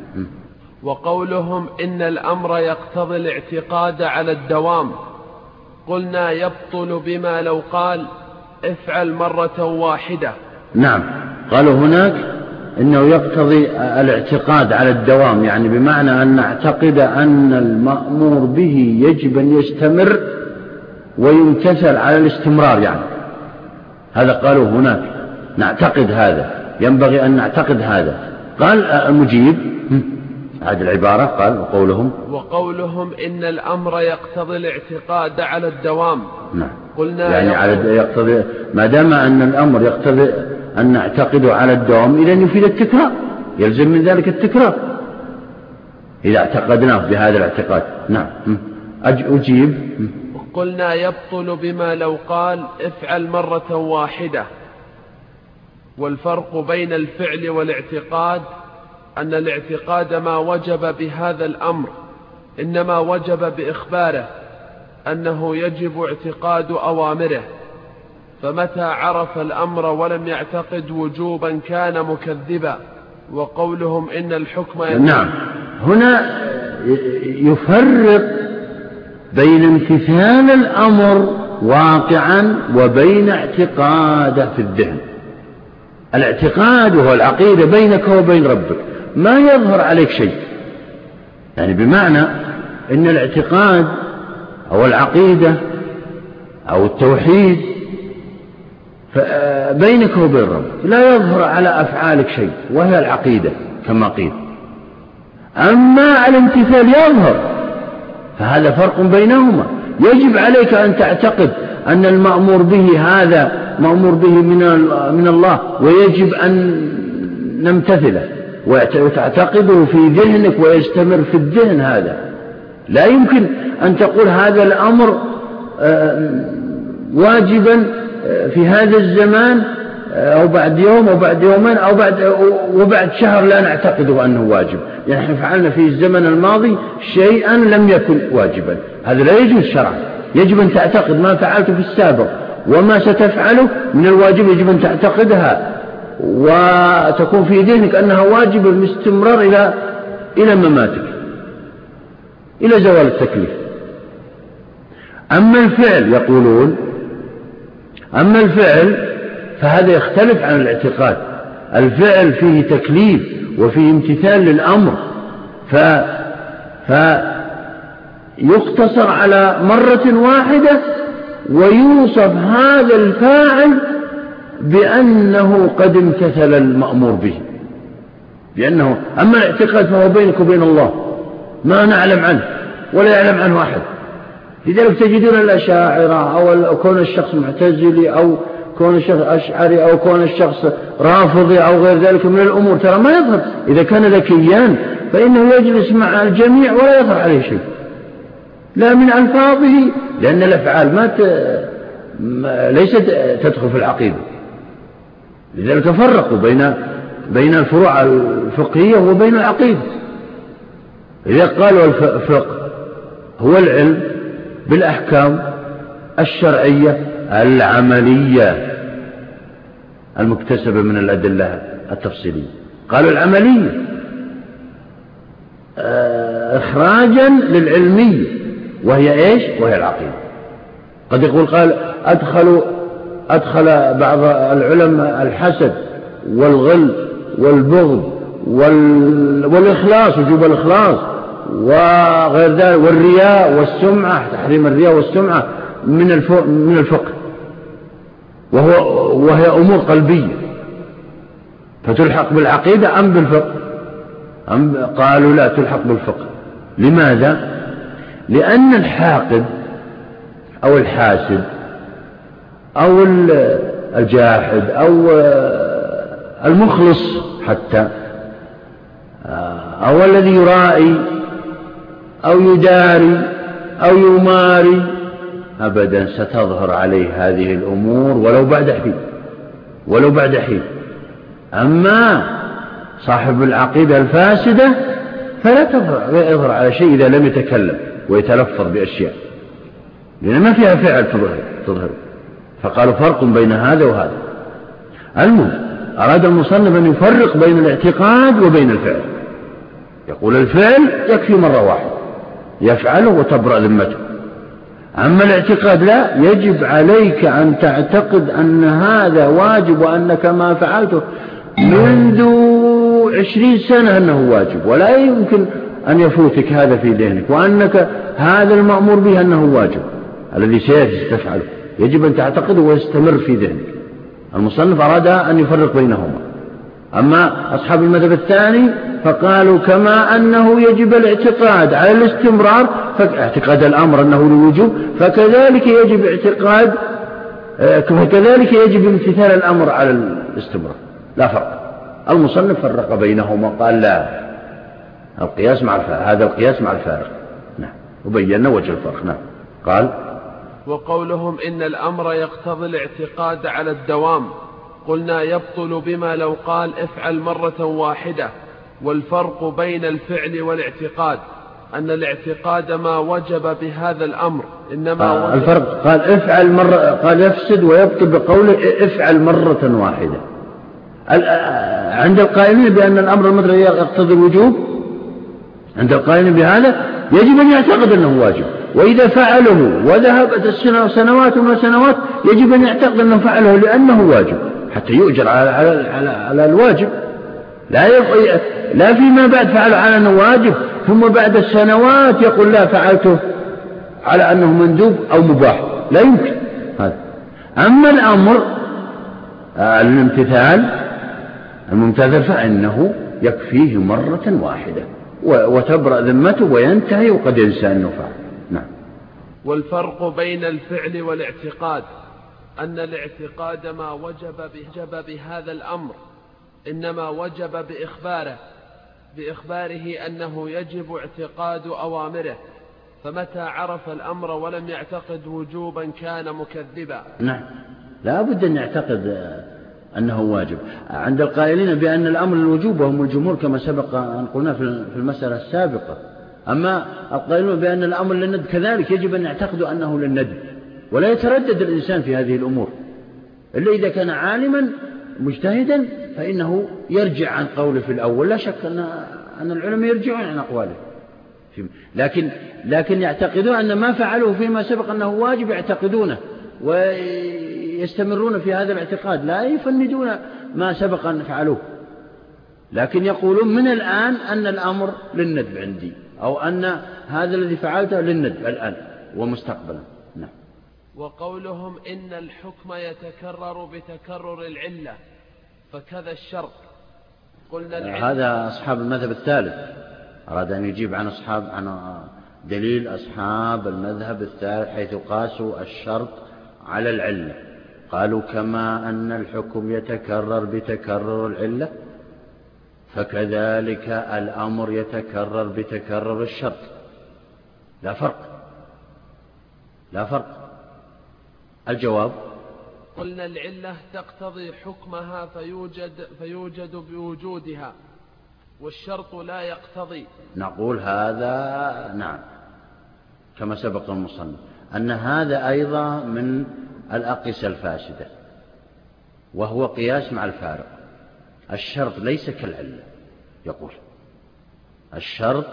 وقولهم إن الأمر يقتضي الاعتقاد على الدوام. قلنا يبطل بما لو قال افعل مرة واحدة. نعم. قالوا هناك إنه يقتضي الاعتقاد على الدوام يعني بمعنى أن نعتقد أن المأمور به يجب أن يستمر ويمتثل على الاستمرار يعني. هذا قالوا هناك. نعتقد هذا. ينبغي أن نعتقد هذا. قال المجيب هذه العبارة قال وقولهم. وقولهم إن الأمر يقتضي الاعتقاد على الدوام. نعم. قلنا يعني على يقتضي ما دام أن الأمر يقتضي أن نعتقد على الدوام إذا يفيد التكرار. يلزم من ذلك التكرار. إذا اعتقدناه بهذا الاعتقاد. نعم. أجيب. قلنا يبطل بما لو قال افعل مرة واحدة. والفرق بين الفعل والاعتقاد أن الاعتقاد ما وجب بهذا الأمر إنما وجب بإخباره أنه يجب اعتقاد أوامره. فمتى عرف الأمر ولم يعتقد وجوبا كان مكذبا وقولهم إن الحكم نعم. هنا يفرق بين امتثال الأمر واقعا وبين اعتقاده في الذهن. الاعتقاد وهو العقيدة بينك وبين ربك. ما يظهر عليك شيء. يعني بمعنى إن الاعتقاد أو العقيدة أو التوحيد بينك وبين ربك. لا يظهر على أفعالك شيء وهي العقيدة كما قيل. أما الامتثال يظهر فهذا فرق بينهما. يجب عليك أن تعتقد أن المأمور به هذا مأمور به من الله ويجب أن نمتثله وتعتقده في ذهنك ويستمر في الذهن هذا. لا يمكن أن تقول هذا الأمر آه، واجبا آه، في هذا الزمان آه، أو بعد يوم أو بعد يومين أو بعد وبعد شهر لا نعتقده أنه واجب. يعني إحنا فعلنا في الزمن الماضي شيئا لم يكن واجبا. هذا لا يجوز شرعا. يجب أن تعتقد ما فعلته في السابق. وما ستفعله من الواجب يجب أن تعتقدها وتكون في ذهنك أنها واجب باستمرار إلى إلى مماتك إلى زوال التكليف. أما الفعل يقولون أما الفعل فهذا يختلف عن الاعتقاد. الفعل فيه تكليف وفيه امتثال للأمر ف فيقتصر على مرة واحدة ويوصف هذا الفاعل بأنه قد امتثل المأمور به. لأنه أما الاعتقاد فهو بينك وبين الله ما نعلم عنه ولا يعلم عنه أحد. لذلك تجدون الأشاعرة أو كون الشخص معتزلي أو كون الشخص أشعري أو كون الشخص رافضي أو غير ذلك من الأمور ترى ما يظهر. إذا كان ذكيان فإنه يجلس مع الجميع ولا يظهر عليه شيء. لا من ألفاظه لأن الأفعال ما. ليست تدخل في العقيدة. لذلك فرقوا بين بين الفروع الفقهية وبين العقيدة. إذا قالوا الفقه هو العلم بالأحكام الشرعية العملية المكتسبة من الأدلة التفصيلية. قالوا العملية آه، إخراجا للعلمية. وهي إيش؟ وهي العقيدة. قد يقول قال أدخلوا أدخل بعض العلماء الحسد والغل والبغض وال... والإخلاص وجوب الإخلاص وغير ذلك والرياء والسمعة تحريم الرياء والسمعة من. من الفقه. وهو وهي أمور قلبية. فتلحق بالعقيدة أم بالفقه؟ أم قالوا لا تلحق بالفقه. لماذا؟ لأن الحاقد أو الحاسد أو الجاحد أو المخلص حتى أو الذي يرائي أو يداري أو يماري أبدا ستظهر عليه هذه الأمور ولو بعد حين ولو بعد حين. أما صاحب العقيدة الفاسدة فلا يظهر على شيء إذا لم يتكلم. ويتلفظ بأشياء. لأن ما فيها فعل تظهر تظهر. فقالوا فرق بين هذا وهذا. المهم أراد المصنف أن يفرق بين الاعتقاد وبين الفعل. يقول الفعل يكفي مرة واحدة. يفعله وتبرأ ذمته. أما الاعتقاد لا يجب عليك أن تعتقد أن هذا واجب وأنك ما فعلته منذ عشرين سنة أنه واجب. ولا يمكن أن يفوتك هذا في ذهنك وأنك هذا المأمور به أنه واجب الذي سيجب تفعله. يجب أن تعتقده ويستمر في ذهنك. المصنف أراد أن يفرق بينهما. أما أصحاب المذهب الثاني فقالوا كما أنه يجب الاعتقاد على الاستمرار اعتقاد الأمر أنه للوجوب فكذلك يجب اعتقاد آه، فكذلك يجب امتثال الأمر على الاستمرار. لا فرق. المصنف فرق بينهما قال لا. القياس مع الفارق. هذا القياس مع الفارق. نعم. وبينا وجه الفرق. نعم. قال وقولهم إن الأمر يقتضي الاعتقاد على الدوام. قلنا يبطل بما لو قال افعل مرة واحدة. والفرق بين الفعل والاعتقاد. أن الاعتقاد ما وجب بهذا الأمر. إنما آه وجب الفرق قال افعل مرة قال يفسد ويبطل بقوله افعل مرة واحدة. آه، عند القائلين بأن الأمر المطلق يقتضي الوجوب عند القائلين بهذا يجب أن يعتقد أنه واجب. وإذا فعله وذهبت سنوات وسنوات يجب أن يعتقد أنه فعله لأنه واجب حتى يؤجر على, على, على, على الواجب. لا لا فيما بعد فعله على أنه واجب ثم بعد السنوات يقول لا فعلته على أنه مندوب أو مباح. لا يمكن. هذا. أما الأمر آه، الامتثال الممتثل فإنه يكفيه مرة واحدة. وتبرأ ذمته وينتهي وقد ينسى أنه فعل نعم. والفرق بين الفعل والاعتقاد أن الاعتقاد ما وجب بهذا الأمر إنما وجب بإخباره بإخباره أنه يجب اعتقاد أوامره فمتى عرف الأمر ولم يعتقد وجوبا كان مكذبا. نعم. لا بد أن يعتقد أنه واجب. عند القائلين بأن الأمر الوجوب وهم الجمهور كما سبق أن قلنا في المسألة السابقة. أما القائلون بأن الأمر للند كذلك يجب أن يعتقدوا أنه للند ولا يتردد الإنسان في هذه الأمور. إلا إذا كان عالما مجتهدا فإنه يرجع عن قوله في الأول. لا شك أن أن العلماء يرجعون عن أقواله. لكن لكن يعتقدون أن ما فعلوه فيما سبق أنه واجب يعتقدونه. ويستمرون في هذا الاعتقاد لا يفندون ما سبق أن فعلوه. لكن يقولون من الآن أن الأمر للندب عندي أو أن هذا الذي فعلته للندب الآن ومستقبلا. نعم. وقولهم إن الحكم يتكرر بتكرر العلة فكذا الشرط. قلنا العلة. هذا أصحاب المذهب الثالث. أراد أن يجيب عن أصحاب عن دليل أصحاب المذهب الثالث حيث قاسوا الشرط على العلة. قالوا كما أن الحكم يتكرر بتكرر العلة فكذلك الأمر يتكرر بتكرر الشرط. لا فرق. لا فرق. الجواب؟ قلنا العلة تقتضي حكمها فيوجد, فيوجد بوجودها والشرط لا يقتضي. نقول هذا نعم كما سبق المصنف أن هذا أيضا من الأقيسة الفاسدة وهو قياس مع الفارق. الشرط ليس كالعلة يقول. الشرط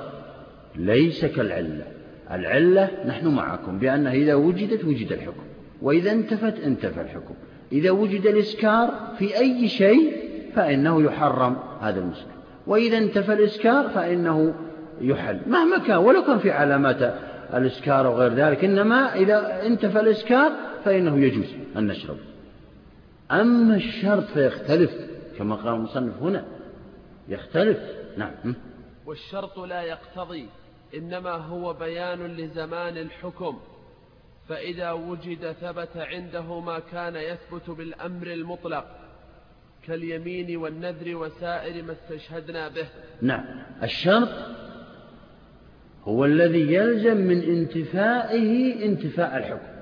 ليس كالعلة. العلة نحن معكم بأنها إذا وجدت وجد الحكم وإذا انتفت انتفى الحكم. إذا وجد الإسكار في أي شيء فإنه يحرم هذا المسكر وإذا انتفى الإسكار فإنه يحل. مهما كان ولو كان في علامات الإسكار وغير ذلك إنما إذا انتفى الإسكار فإنه يجوز أن نشرب. أما الشرط فيختلف كما قال المصنف هنا. يختلف. نعم. والشرط لا يقتضي إنما هو بيان لزمان الحكم. فإذا وجد ثبت عنده ما كان يثبت بالأمر المطلق كاليمين والنذر وسائر ما استشهدنا به. نعم. الشرط هو الذي يلزم من انتفائه انتفاء الحكم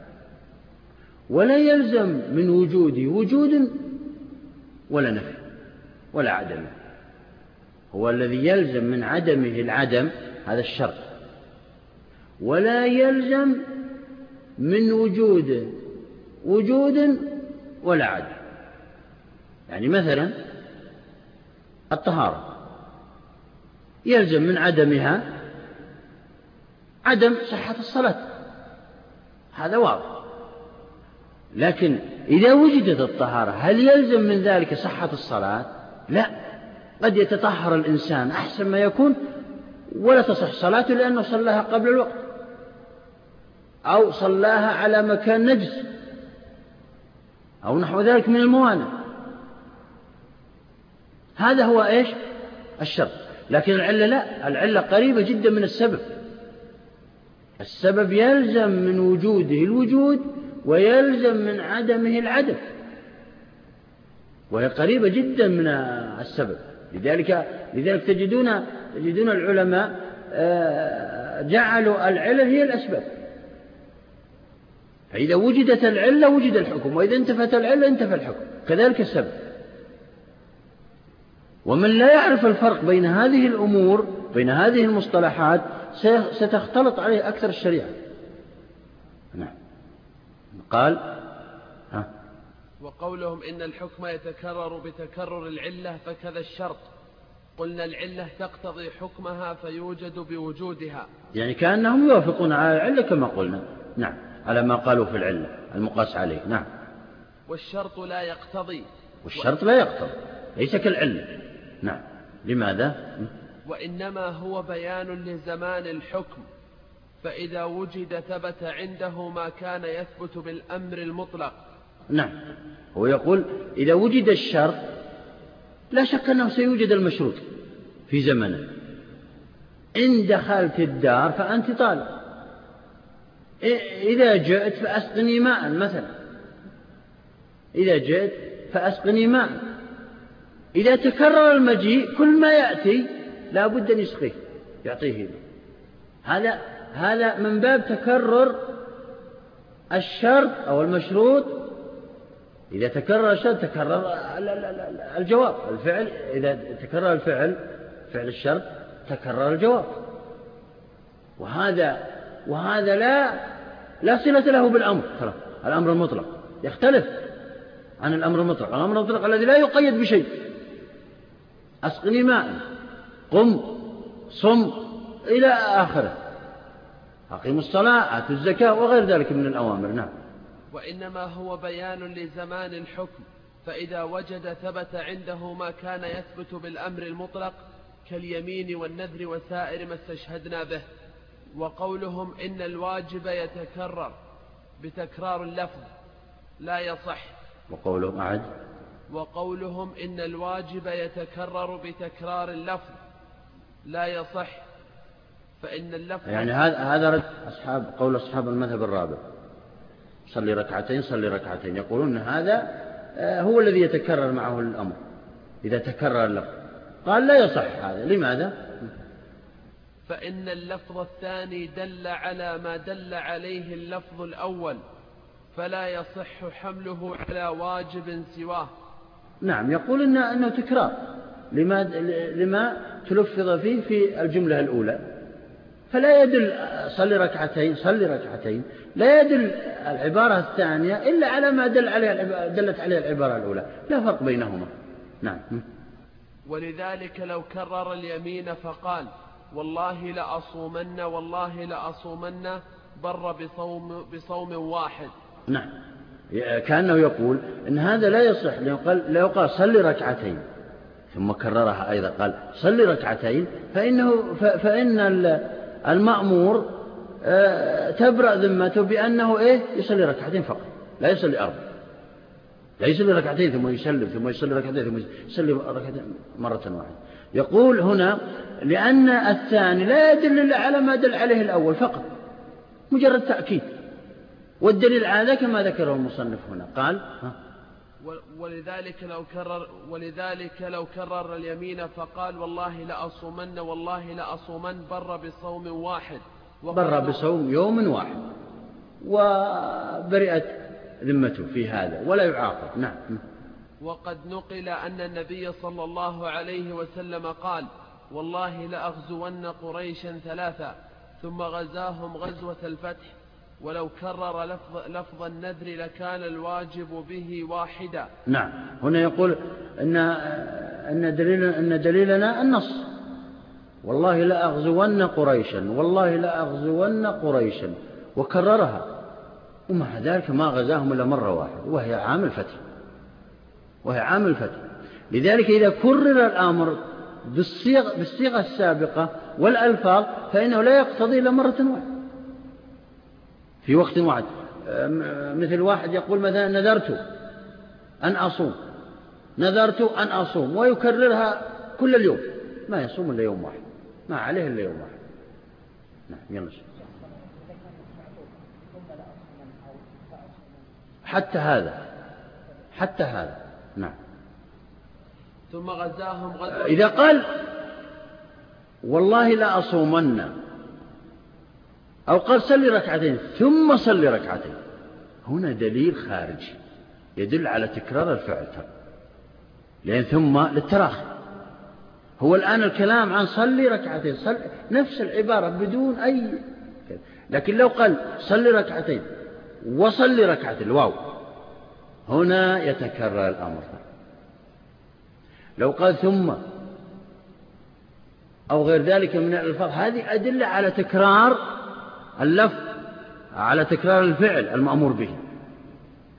ولا يلزم من وجوده وجود ولا نفي ولا عدم هو الذي يلزم من عدمه العدم هذا الشرط ولا يلزم من وجود وجود ولا عدم يعني مثلا الطهارة يلزم من عدمها عدم صحة الصلاة. هذا واضح. لكن إذا وجدت الطهارة هل يلزم من ذلك صحة الصلاة؟ لا. قد يتطهر الإنسان أحسن ما يكون ولا تصح صلاته لأنه صلاها قبل الوقت أو صلاها على مكان نجس أو نحو ذلك من الموانع. هذا هو إيش؟ الشرط. لكن العلة لا. العلة قريبة جدا من السبب. السبب يلزم من وجوده الوجود ويلزم من عدمه العدم وهي قريبة جدا من السبب. لذلك لذلك تجدون تجدون العلماء آه، جعلوا العلل هي الأسباب. فإذا وجدت العلة وجد الحكم وإذا انتفت العلة انتفى الحكم. كذلك السبب. ومن لا يعرف الفرق بين هذه الأمور بين هذه المصطلحات ستختلط عليه أكثر الشريعة. نعم. قال ها؟ وقولهم إن الحكم يتكرر بتكرر العلة فكذا الشرط. قلنا العلة تقتضي حكمها فيوجد بوجودها. يعني كأنهم يوافقون على العلة كما قلنا. نعم. على ما قالوا في العلة المقاس عليه. نعم. والشرط لا يقتضي. والشرط لا يقتضي. ليس كالعلة. نعم. لماذا؟ وإنما هو بيان لزمان الحكم فإذا وجد ثبت عنده ما كان يثبت بالأمر المطلق. نعم هو يقول إذا وجد الشرط لا شك أنه سيوجد المشروط في زمنه. إن دخلت الدار فأنت طالب. إذا جئت فأسقني ماء مثلا. إذا جئت فأسقني ماء. إذا تكرر المجيء كل ما يأتي لا بد أن يسقيه يعطيه. هذا هذا من باب تكرر الشرط أو المشروط. إذا تكرر الشرط تكرر الجواب الفعل. إذا تكرر الفعل فعل الشرط تكرر الجواب. وهذا وهذا لا لا صلة له بالأمر. خلاص الأمر المطلق يختلف عن الأمر المطلق. الأمر المطلق الذي لا يقيد بشيء. أسقني ماء. قم صم إلى آخره. أقيموا الصلاة آتوا الزكاة وغير ذلك من الأوامر نعم. وإنما هو بيان لزمان الحكم فإذا وجد ثبت عنده ما كان يثبت بالأمر المطلق كاليمين والنذر وسائر ما استشهدنا به. وقولهم إن الواجب يتكرر بتكرار اللفظ لا يصح. وقولهم أعد. وقولهم إن الواجب يتكرر بتكرار اللفظ لا يصح فإن اللفظ يعني هذا هذا رد أصحاب قول أصحاب المذهب الرابع. صلي ركعتين صلي ركعتين. يقولون هذا آه، هو الذي يتكرر معه الأمر. إذا تكرر اللفظ. قال لا يصح هذا. لماذا؟ فإن اللفظ الثاني دل على ما دل عليه اللفظ الأول فلا يصح حمله على واجب سواه. نعم يقول إن أنه تكرار. لما, لما تلفظ فيه في الجملة الأولى. فلا يدل صلي ركعتين صلي ركعتين. لا يدل العبارة الثانية إلا على ما دل عليه دلت عليه العبارة الأولى. لا فرق بينهما. نعم. ولذلك لو كرر اليمين فقال والله لأصومن والله لأصومن بر بصوم, بصوم واحد. نعم. كأنه يقول إن هذا لا يصح لو قال, لو قال صلي ركعتين. ثم كررها أيضا قال صلي ركعتين فإنه فإن المأمور آه، تبرأ ذمته بأنه إيه؟ يصلي ركعتين فقط لا يصلي أربع. لا يصلي ركعتين ثم يسلم ثم يصلي ركعتين ثم يصلي ركعتين مرة واحدة. يقول هنا لأن الثاني لا يدل إلا على ما دل عليه الأول فقط مجرد تأكيد. والدليل على ذلك ما ذكره المصنف هنا قال ها ولذلك لو كرر ولذلك لو كرر اليمين فقال والله لأصومن والله لأصومن بر بصوم واحد. بر بصوم يوم واحد. وبرئت ذمته في هذا ولا يعاقب. نعم. وقد نقل أن النبي صلى الله عليه وسلم قال والله لأغزون قريشا ثلاثا ثم غزاهم غزوة الفتح ولو كرر لفظ, لفظ النذر لكان الواجب به واحدا. نعم. هنا يقول إن, إن, دليل إن دليلنا النص. والله لأغزون قريشا والله لأغزون قريشا. وكررها. ومع ذلك ما غزاهم إلا مرة واحدة وهي عام الفتح. وهي عام الفتح. لذلك إذا كرر الأمر بالصيغ بالصيغة السابقة والألفاظ فإنه لا يقتضي إلا مرة واحدة. في وقت واحد. مثل واحد يقول مثلا نذرت أن أصوم. نذرت أن أصوم. ويكررها كل اليوم. ما يصوم إلا يوم واحد. ما عليه إلا يوم واحد. نعم يلا حتى هذا. حتى هذا. نعم. ثم غزاهم غزوة. إذا قال والله لا أصومن. أو قال صلي ركعتين ثم صلي ركعتين. هنا دليل خارجي يدل على تكرار الفعل لأن ثم للتراخي. هو الآن الكلام عن صلي ركعتين صل نفس العبارة بدون أي لكن لو قال صلي ركعتين وصلي ركعتين الواو هنا يتكرر الأمر لو قال ثم أو غير ذلك من الألفاظ هذه أدلة على تكرار اللفظ على تكرار الفعل المأمور به.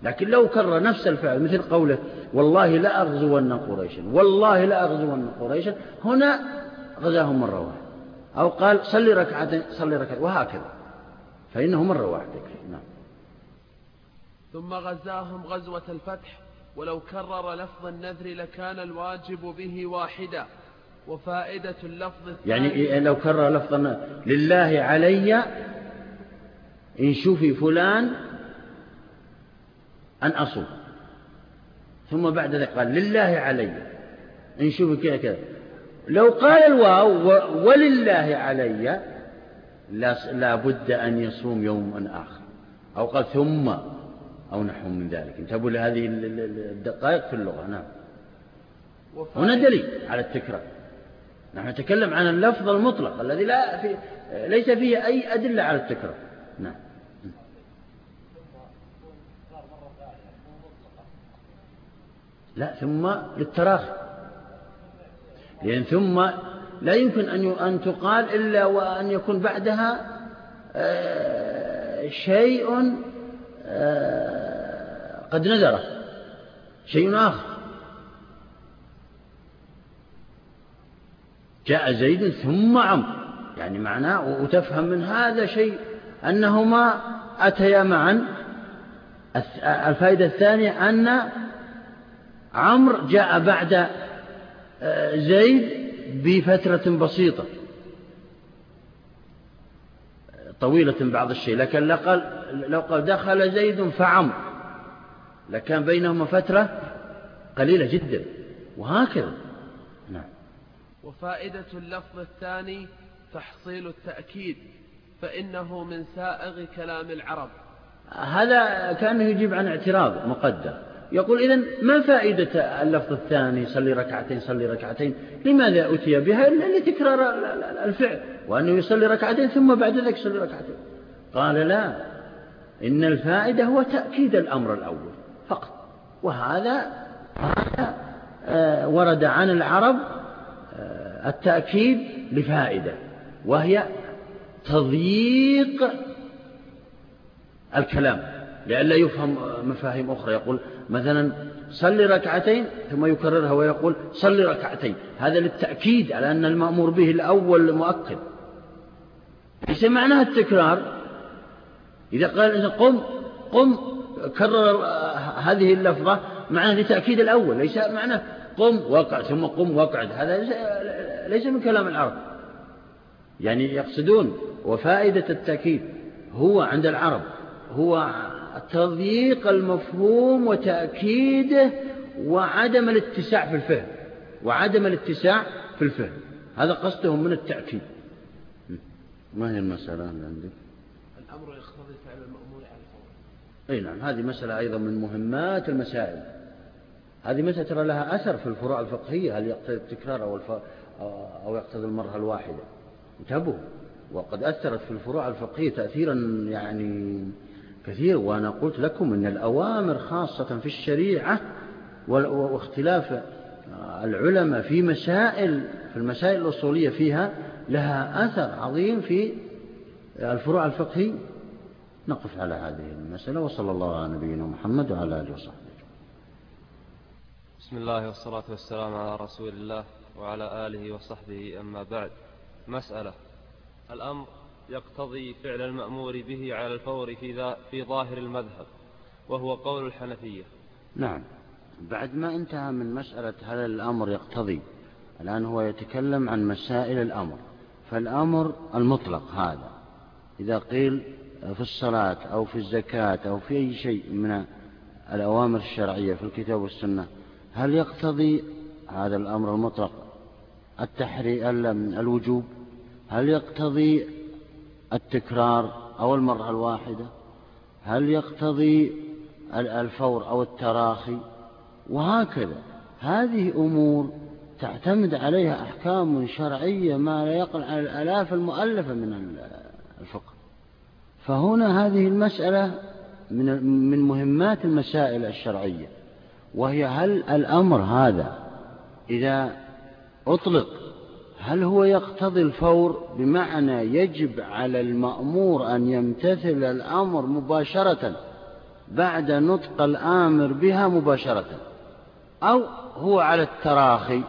لكن لو كرر نفس الفعل مثل قوله والله لا أغزون قريشا والله لا أغزون قريشا هنا غزاهم مرة واحدة أو قال صلي ركعتين صلي ركعتين وهكذا. فإنه مرة واحدة نعم. ثم غزاهم غزوة الفتح. ولو كرر لفظ النذر لكان الواجب به واحدا. وفائدة اللفظ الثاني. يعني لو كرر لفظ لله علي إن شوفي فلان أن أصوم. ثم بعد ذلك قال لله علي. إن شوفي كذا كذا. لو قال الواو ولله علي لا بد أن يصوم يوم آخر. أو قال ثم أو نحو من ذلك. انتبهوا لهذه الدقائق في اللغة. نعم. هنا دليل على التكرار. نحن نتكلم عن اللفظ المطلق الذي لا في ليس فيه أي أدلة على التكرار. نعم. لا ثم للتراخي. لأن ثم لا يمكن أن أن تقال إلا وأن يكون بعدها آه، شيء آه، قد نزره شيء آخر. جاء زيد ثم عمرو. يعني معناه وتفهم من هذا شيء أنهما أتيا معا الفائدة الثانية أن عمرو جاء بعد آه، زيد بفترة بسيطة. طويلة بعض الشيء لكن لو قال دخل زيد فعمر لكان بينهما فترة قليلة جدا. وهكذا. نعم. وفائدة اللفظ الثاني تحصيل التأكيد فإنه من سائغ كلام العرب. هذا كأنه يجيب عن اعتراض مقدر يقول إذا ما فائدة اللفظ الثاني صلي ركعتين صلي ركعتين؟ لماذا أتي بها؟ إلا لتكرار الفعل وأنه يصلي ركعتين ثم بعد ذلك يصلي ركعتين. قال لا إن الفائدة هو تأكيد الأمر الأول فقط. وهذا هذا آه، ورد عن العرب آه، التأكيد لفائدة وهي تضييق الكلام لئلا يفهم مفاهيم أخرى. يقول مثلا صل ركعتين ثم يكررها ويقول صل ركعتين. هذا للتأكيد على أن المأمور به الأول مؤكد ليس معناها التكرار؟ إذا قال قم قم كرر هذه اللفظة معناه لتأكيد الأول ليس معناه قم وقع ثم قم وقعد هذا ليس من كلام العرب. يعني يقصدون وفائدة التأكيد هو عند العرب هو تضييق المفهوم وتأكيده وعدم الاتساع في الفهم. وعدم الاتساع في الفهم. هذا قصدهم من التأكيد. ما هي المسألة اللي عندك؟ الأمر يقتضي فعل المأمور على الفور أي نعم هذه مسألة أيضا من مهمات المسائل. هذه مسألة ترى لها أثر في الفروع الفقهية؟ هل يقتضي التكرار أو, الف... أو يقتضي المرة الواحدة؟ انتبهوا. وقد أثرت في الفروع الفقهية تأثيرا يعني كثير وأنا قلت لكم أن الأوامر خاصة في الشريعة واختلاف العلماء في مسائل في المسائل الأصولية فيها لها أثر عظيم في الفروع الفقهية. نقف على هذه المسألة وصلى الله على نبينا محمد وعلى آله وصحبه. بسم الله والصلاة والسلام على رسول الله وعلى آله وصحبه أما بعد. مسألة الأمر يقتضي فعل المأمور به على الفور في, في ظاهر المذهب وهو قول الحنفية. نعم. بعد ما انتهى من مسألة هل الأمر يقتضي الآن هو يتكلم عن مسائل الأمر. فالأمر المطلق هذا. إذا قيل في الصلاة أو في الزكاة أو في أي شيء من الأوامر الشرعية في الكتاب والسنة هل يقتضي هذا الأمر المطلق التحري الوجوب؟ هل يقتضي التكرار أو المرة الواحدة. هل يقتضي الفور أو التراخي؟ وهكذا. هذه أمور تعتمد عليها أحكام شرعية ما لا يقل على الآلاف المؤلفة من الفقه. فهنا هذه المسألة من من مهمات المسائل الشرعية وهي هل الأمر هذا إذا أطلق هل هو يقتضي الفور بمعنى يجب على المأمور أن يمتثل الأمر مباشرة بعد نطق الآمر بها مباشرة؟ أو هو على التراخي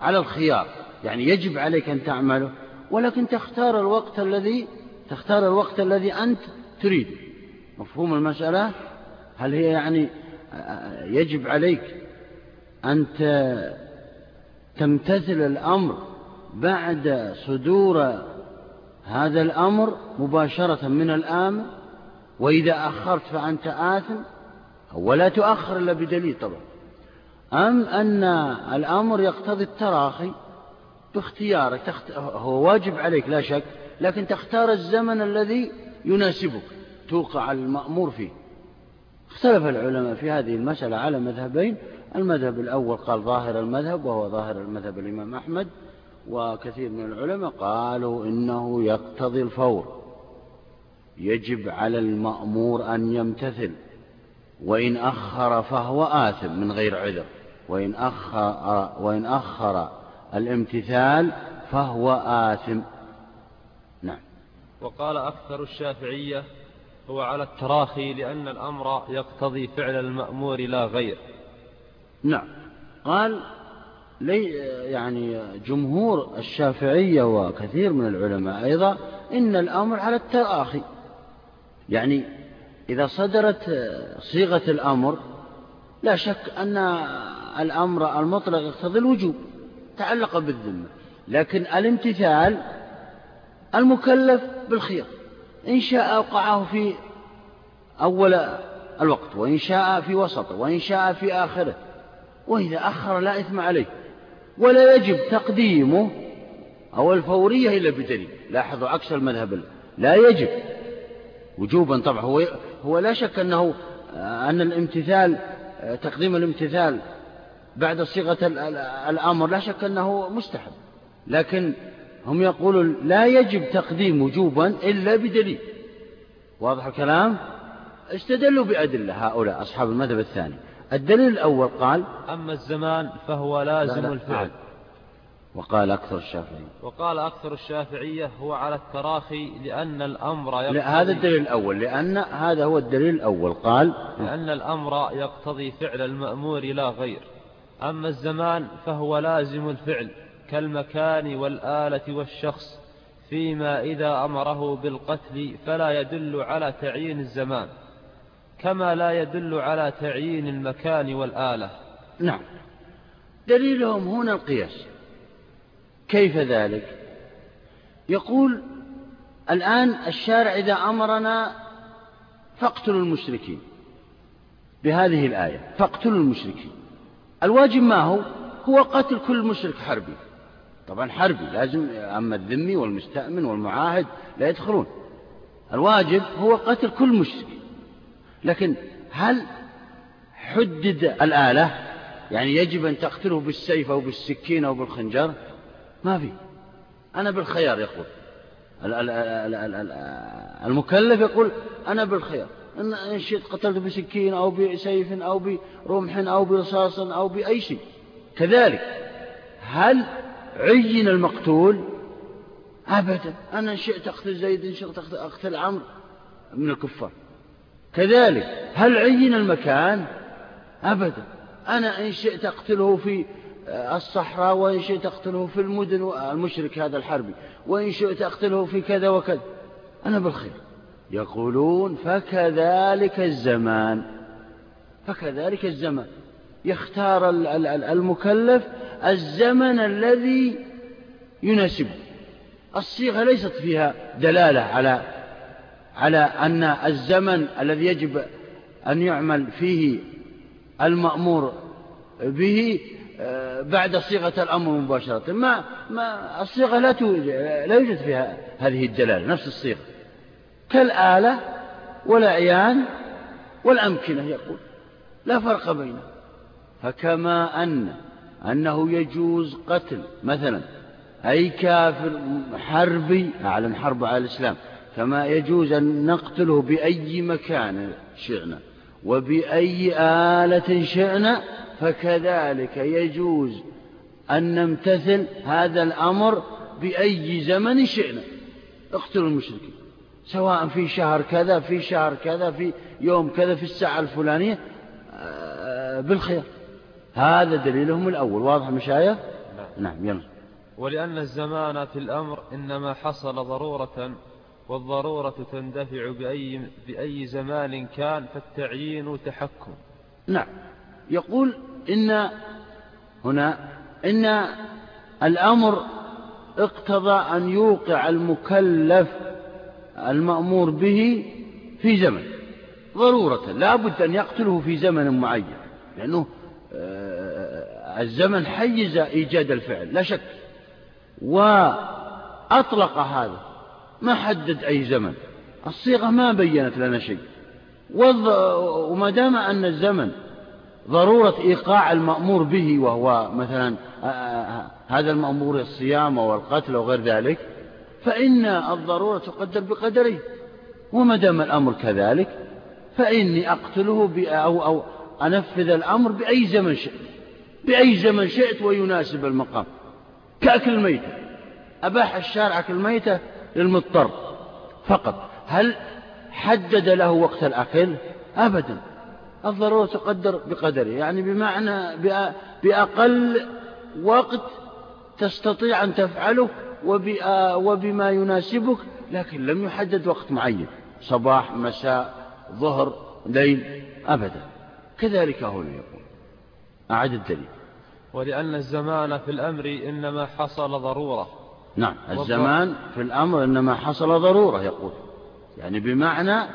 على الخيار يعني يجب عليك أن تعمله ولكن تختار الوقت الذي تختار الوقت الذي أنت تريد مفهوم المسألة؟ هل هي يعني يجب عليك أن تمتثل الأمر بعد صدور هذا الأمر مباشرة من الآمر وإذا أخرت فأنت آثم ولا تؤخر إلا بدليل طبعا. أم أن الأمر يقتضي التراخي؟ باختيارك تخت... هو واجب عليك لا شك لكن تختار الزمن الذي يناسبك توقع المأمور فيه. اختلف العلماء في هذه المسألة على مذهبين. المذهب الأول قال ظاهر المذهب وهو ظاهر المذهب الإمام أحمد. وكثير من العلماء قالوا إنه يقتضي الفور. يجب على المأمور أن يمتثل وإن أخر فهو آثم من غير عذر. وإن أخر, وإن أخر الامتثال فهو آثم. نعم. وقال أكثر الشافعية هو على التراخي لأن الأمر يقتضي فعل المأمور لا غير. نعم. قال لي يعني جمهور الشافعية وكثير من العلماء أيضا إن الأمر على التراخي. يعني إذا صدرت صيغة الأمر لا شك أن الأمر المطلق يقتضي الوجوب تعلق بالذمة. لكن الامتثال المكلف بالخيار إن شاء أوقعه في أول الوقت وإن شاء في وسطه وإن شاء في آخره وإذا أخر لا إثم عليه. ولا يجب تقديمه. أو الفورية إلا بدليل لاحظوا عكس المذهب لا يجب. وجوبا طبعا. هو هو لا شك أنه أن الامتثال تقديم الامتثال بعد صيغة الأمر لا شك أنه مستحب. لكن هم يقولون لا يجب تقديم وجوبا إلا بدليل واضح الكلام؟ استدلوا بأدلة هؤلاء أصحاب المذهب الثاني. الدليل الأول قال أما الزمان فهو لازم لا لا الفعل. وقال أكثر الشافعية وقال أكثر الشافعية هو على التراخي لأن الأمر يقتضي هذا الدليل الأول لأن هذا هو الدليل الأول. قال لأن الأمر يقتضي فعل المأمور لا غير. أما الزمان فهو لازم الفعل كالمكان والآلة والشخص فيما إذا أمره بالقتل فلا يدل على تعيين الزمان. كما لا يدل على تعيين المكان والآلة. نعم. دليلهم هنا القياس. كيف ذلك؟ يقول الآن الشارع إذا أمرنا فاقتلوا المشركين. بهذه الآية فاقتلوا المشركين. الواجب ما هو؟ هو قتل كل مشرك حربي. طبعا حربي لازم أما الذمي والمستأمن والمعاهد لا يدخلون. الواجب هو قتل كل مشرك لكن هل حدد الآلة؟ يعني يجب أن تقتله بالسيف أو بالسكين أو بالخنجر؟ ما في. أنا بالخيار يقول. المكلف يقول أنا بالخيار. إن شئت قتلت بسكين أو بسيف أو برمح أو برصاص أو بأي شيء. كذلك هل عين المقتول؟ أبدا. أنا شئت أقتل زيد إن شئت أقتل عمرو من الكفار. كذلك هل عين المكان؟ أبدا. أنا إن شئت أقتله في الصحراء وإن شئت أقتله في المدن المشرك هذا الحربي وإن شئت أقتله في كذا وكذا. أنا بالخير. يقولون فكذلك الزمان. فكذلك الزمان. يختار المكلف الزمن الذي يناسبه. الصيغة ليست فيها دلالة على على أن الزمن الذي يجب أن يعمل فيه المأمور به آه، بعد صيغة الأمر مباشرة. ما, ما الصيغة لا لا يوجد فيها هذه الدلالة نفس الصيغة. كالآلة والأعيان والأمكنة يقول. لا فرق بينه. فكما أن أنه يجوز قتل مثلا أي كافر حربي أعلن حرب على الإسلام. كما يجوز أن نقتله بأي مكان شئنا وبأي آلة شئنا فكذلك يجوز أن نمتثل هذا الأمر بأي زمن شئنا. اقتلوا المشركين سواء في شهر كذا في شهر كذا في يوم كذا في الساعة الفلانية آه، بالخير. هذا دليلهم الأول واضح مشايخ؟ نعم. يلا. ولأن الزمان في الأمر إنما حصل ضرورة والضرورة تندفع بأي, بأي زمان كان فالتعيين تحكم. نعم. يقول إن هنا إن الأمر اقتضى أن يوقع المكلف المأمور به في زمن. ضرورة لا بد أن يقتله في زمن معين لأنه آه، الزمن حيز إيجاد الفعل لا شك. وأطلق هذا. ما حدد أي زمن. الصيغة ما بينت لنا شيء. وما دام أن الزمن ضرورة إيقاع المأمور به وهو مثلا هذا المأمور الصيام والقتل وغير ذلك فإن الضرورة تقدر بقدره وما دام الأمر كذلك فإني أقتله أو, أو أنفذ الأمر بأي زمن شئت. بأي زمن شئت ويناسب المقام. كأكل الميتة. أباح الشارع أكل الميتة للمضطر. فقط هل حدد له وقت الأكل أبدا. الضرورة تقدر بقدره يعني بمعنى بأقل وقت تستطيع أن تفعله وبما يناسبك لكن لم يحدد وقت معين. صباح مساء ظهر ليل أبدا. كذلك هنا يقول. أعد الدليل. ولأن الزمان في الأمر إنما حصل ضرورة. نعم الزمان في الأمر إنما حصل ضرورة يقول. يعني بمعنى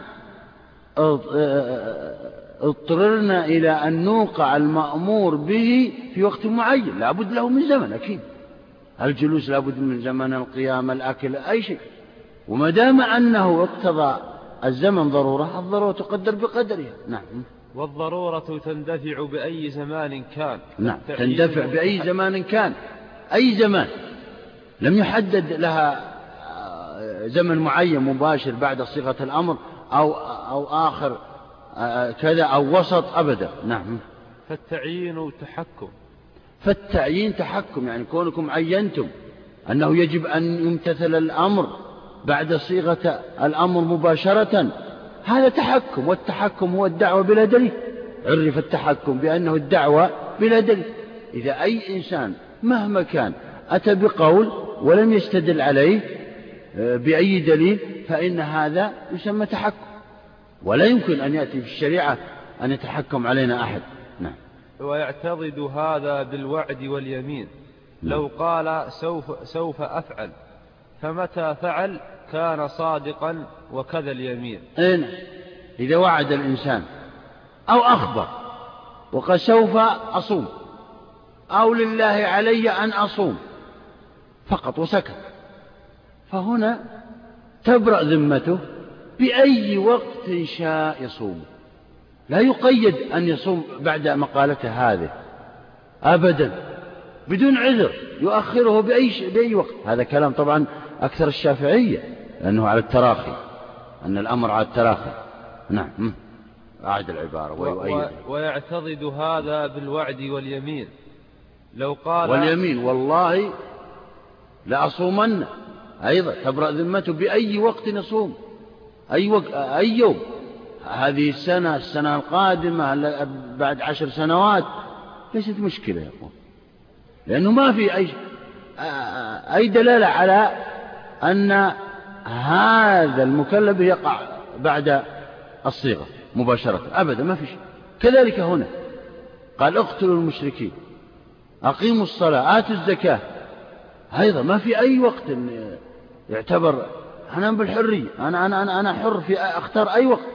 اضطررنا إلى أن نوقع المأمور به في وقت معين لابد له من زمن أكيد. الجلوس لابد من زمن القيام الأكل أي شيء. وما دام أنه اقتضى الزمن ضرورة الضرورة تقدر بقدرها نعم. والضرورة تندفع بأي زمان كان. نعم تندفع بأي زمان كان. أي زمان. لم يحدد لها زمن معين مباشر بعد صيغة الأمر أو, أو آخر آه، كذا أو وسط أبدا. نعم. فالتعيين تحكم. فالتعيين تحكم يعني كونكم عينتم أنه يجب أن يمتثل الأمر بعد صيغة الأمر مباشرة هذا تحكم والتحكم هو الدعوة بلا دليل. عرف التحكم بأنه الدعوة بلا دليل. إذا أي إنسان مهما كان أتى بقول ولم يستدل عليه آه، بأي دليل فإن هذا يسمى تحكم. ولا يمكن أن يأتي في الشريعة أن يتحكم علينا أحد. نعم. ويعتضد هذا بالوعد واليمين. نعم. لو قال سوف, سوف أفعل فمتى فعل؟ كان صادقا وكذا اليمين. إن إذا وعد الإنسان أو أخبر وقال سوف أصوم أو لله علي أن أصوم فقط وسكت. فهنا تبرأ ذمته بأي وقت شاء يصوم لا يقيد أن يصوم بعد مقالته هذه أبدا بدون عذر يؤخره بأي, بأي وقت. هذا كلام طبعا أكثر الشافعية لأنه على التراخي أن الأمر على التراخي. نعم. أعد العبارة. ويؤيد. ويعتضد هذا بالوعد واليمين. لو قال واليمين والله لأصومن. أيضا تبرأ ذمته بأي وقت يصوم أي, وقت أي يوم. هذه السنة السنة القادمة بعد عشر سنوات؟ ليست مشكلة يقول لأنه ما في أي أي دلالة على أن هذا المكلف يقع بعد الصيغة مباشرة. أبدا ما في شيء. كذلك هنا. قال اقتلوا المشركين. أقيموا الصلاة آتوا الزكاة. أيضا ما في أي وقت يعتبر أنا بالحرية أنا, أنا, أنا, أنا حر في أختار أي وقت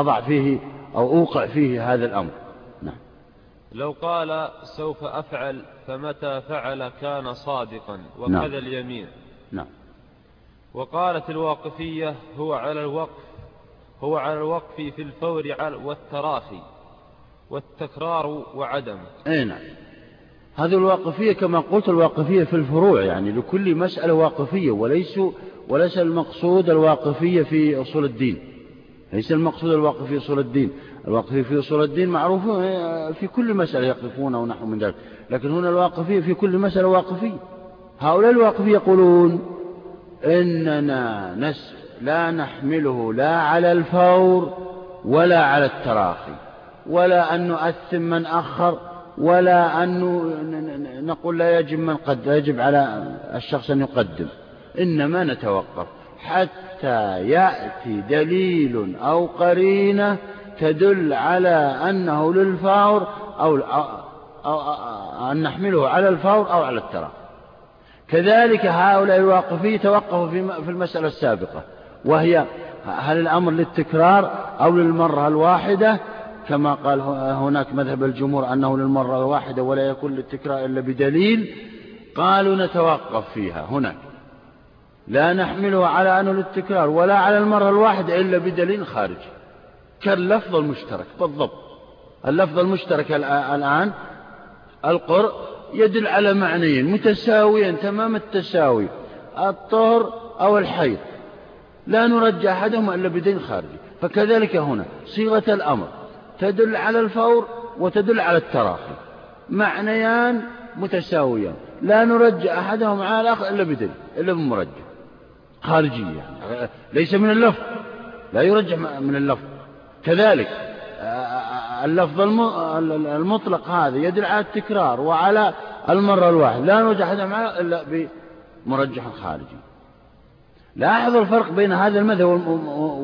أضع فيه أو أوقع فيه هذا الأمر. نعم. لو قال سوف أفعل فمتى فعل كان صادقا وكذا نعم. اليمين. نعم. وقالت الواقفية هو على الوقف هو على الوقف في الفور والتراخي والتكرار وعدم. أي نعم. هذه الواقفية كما قلت الواقفية في الفروع يعني لكل مسألة واقفية وليس وليس المقصود الواقفية في أصول الدين. ليس المقصود الواقف في أصول الدين. الواقفية في أصول الدين معروف في كل مسألة يقفون أو نحو من ذلك. لكن هنا الواقفية في كل مسألة واقفية. هؤلاء الواقفية يقولون إننا نس لا نحمله لا على الفور ولا على التراخي ولا أن نؤثم من أخر. ولا أن نقول لا يجب من قد يجب على الشخص أن يقدم. إنما نتوقف. حتى يأتي دليل أو قرينة تدل على أنه للفور أو, أو, أن نحمله على الفور أو على التراخي كذلك هؤلاء الواقفين توقفوا في المسألة السابقة وهي هل الأمر للتكرار أو للمرة الواحدة؟ كما قال هناك مذهب الجمهور أنه للمرة الواحدة ولا يكون للتكرار إلا بدليل. قالوا نتوقف فيها هناك. لا نحمله على أنه للتكرار ولا على المرة الواحدة إلا بدليل خارجي. كاللفظ المشترك بالضبط. اللفظ المشترك الآن القرء يدل على معنيين متساويا تمام التساوي. الطهر أو الحيض. لا نرجع أحدهما إلا بدين خارجي. فكذلك هنا صيغة الأمر. تدل على الفور وتدل على التراخي. معنيان متساويان. لا نرجع أحدهما على الآخر إلا بدين إلا بمرجع. خارجية. يعني ليس من اللفظ. لا يرجع من اللفظ. كذلك اللفظ المطلق هذا يدل على التكرار وعلى المرة الواحدة. لا نرجع أحدهما إلا بمرجح خارجي. لاحظ الفرق بين هذا المذهب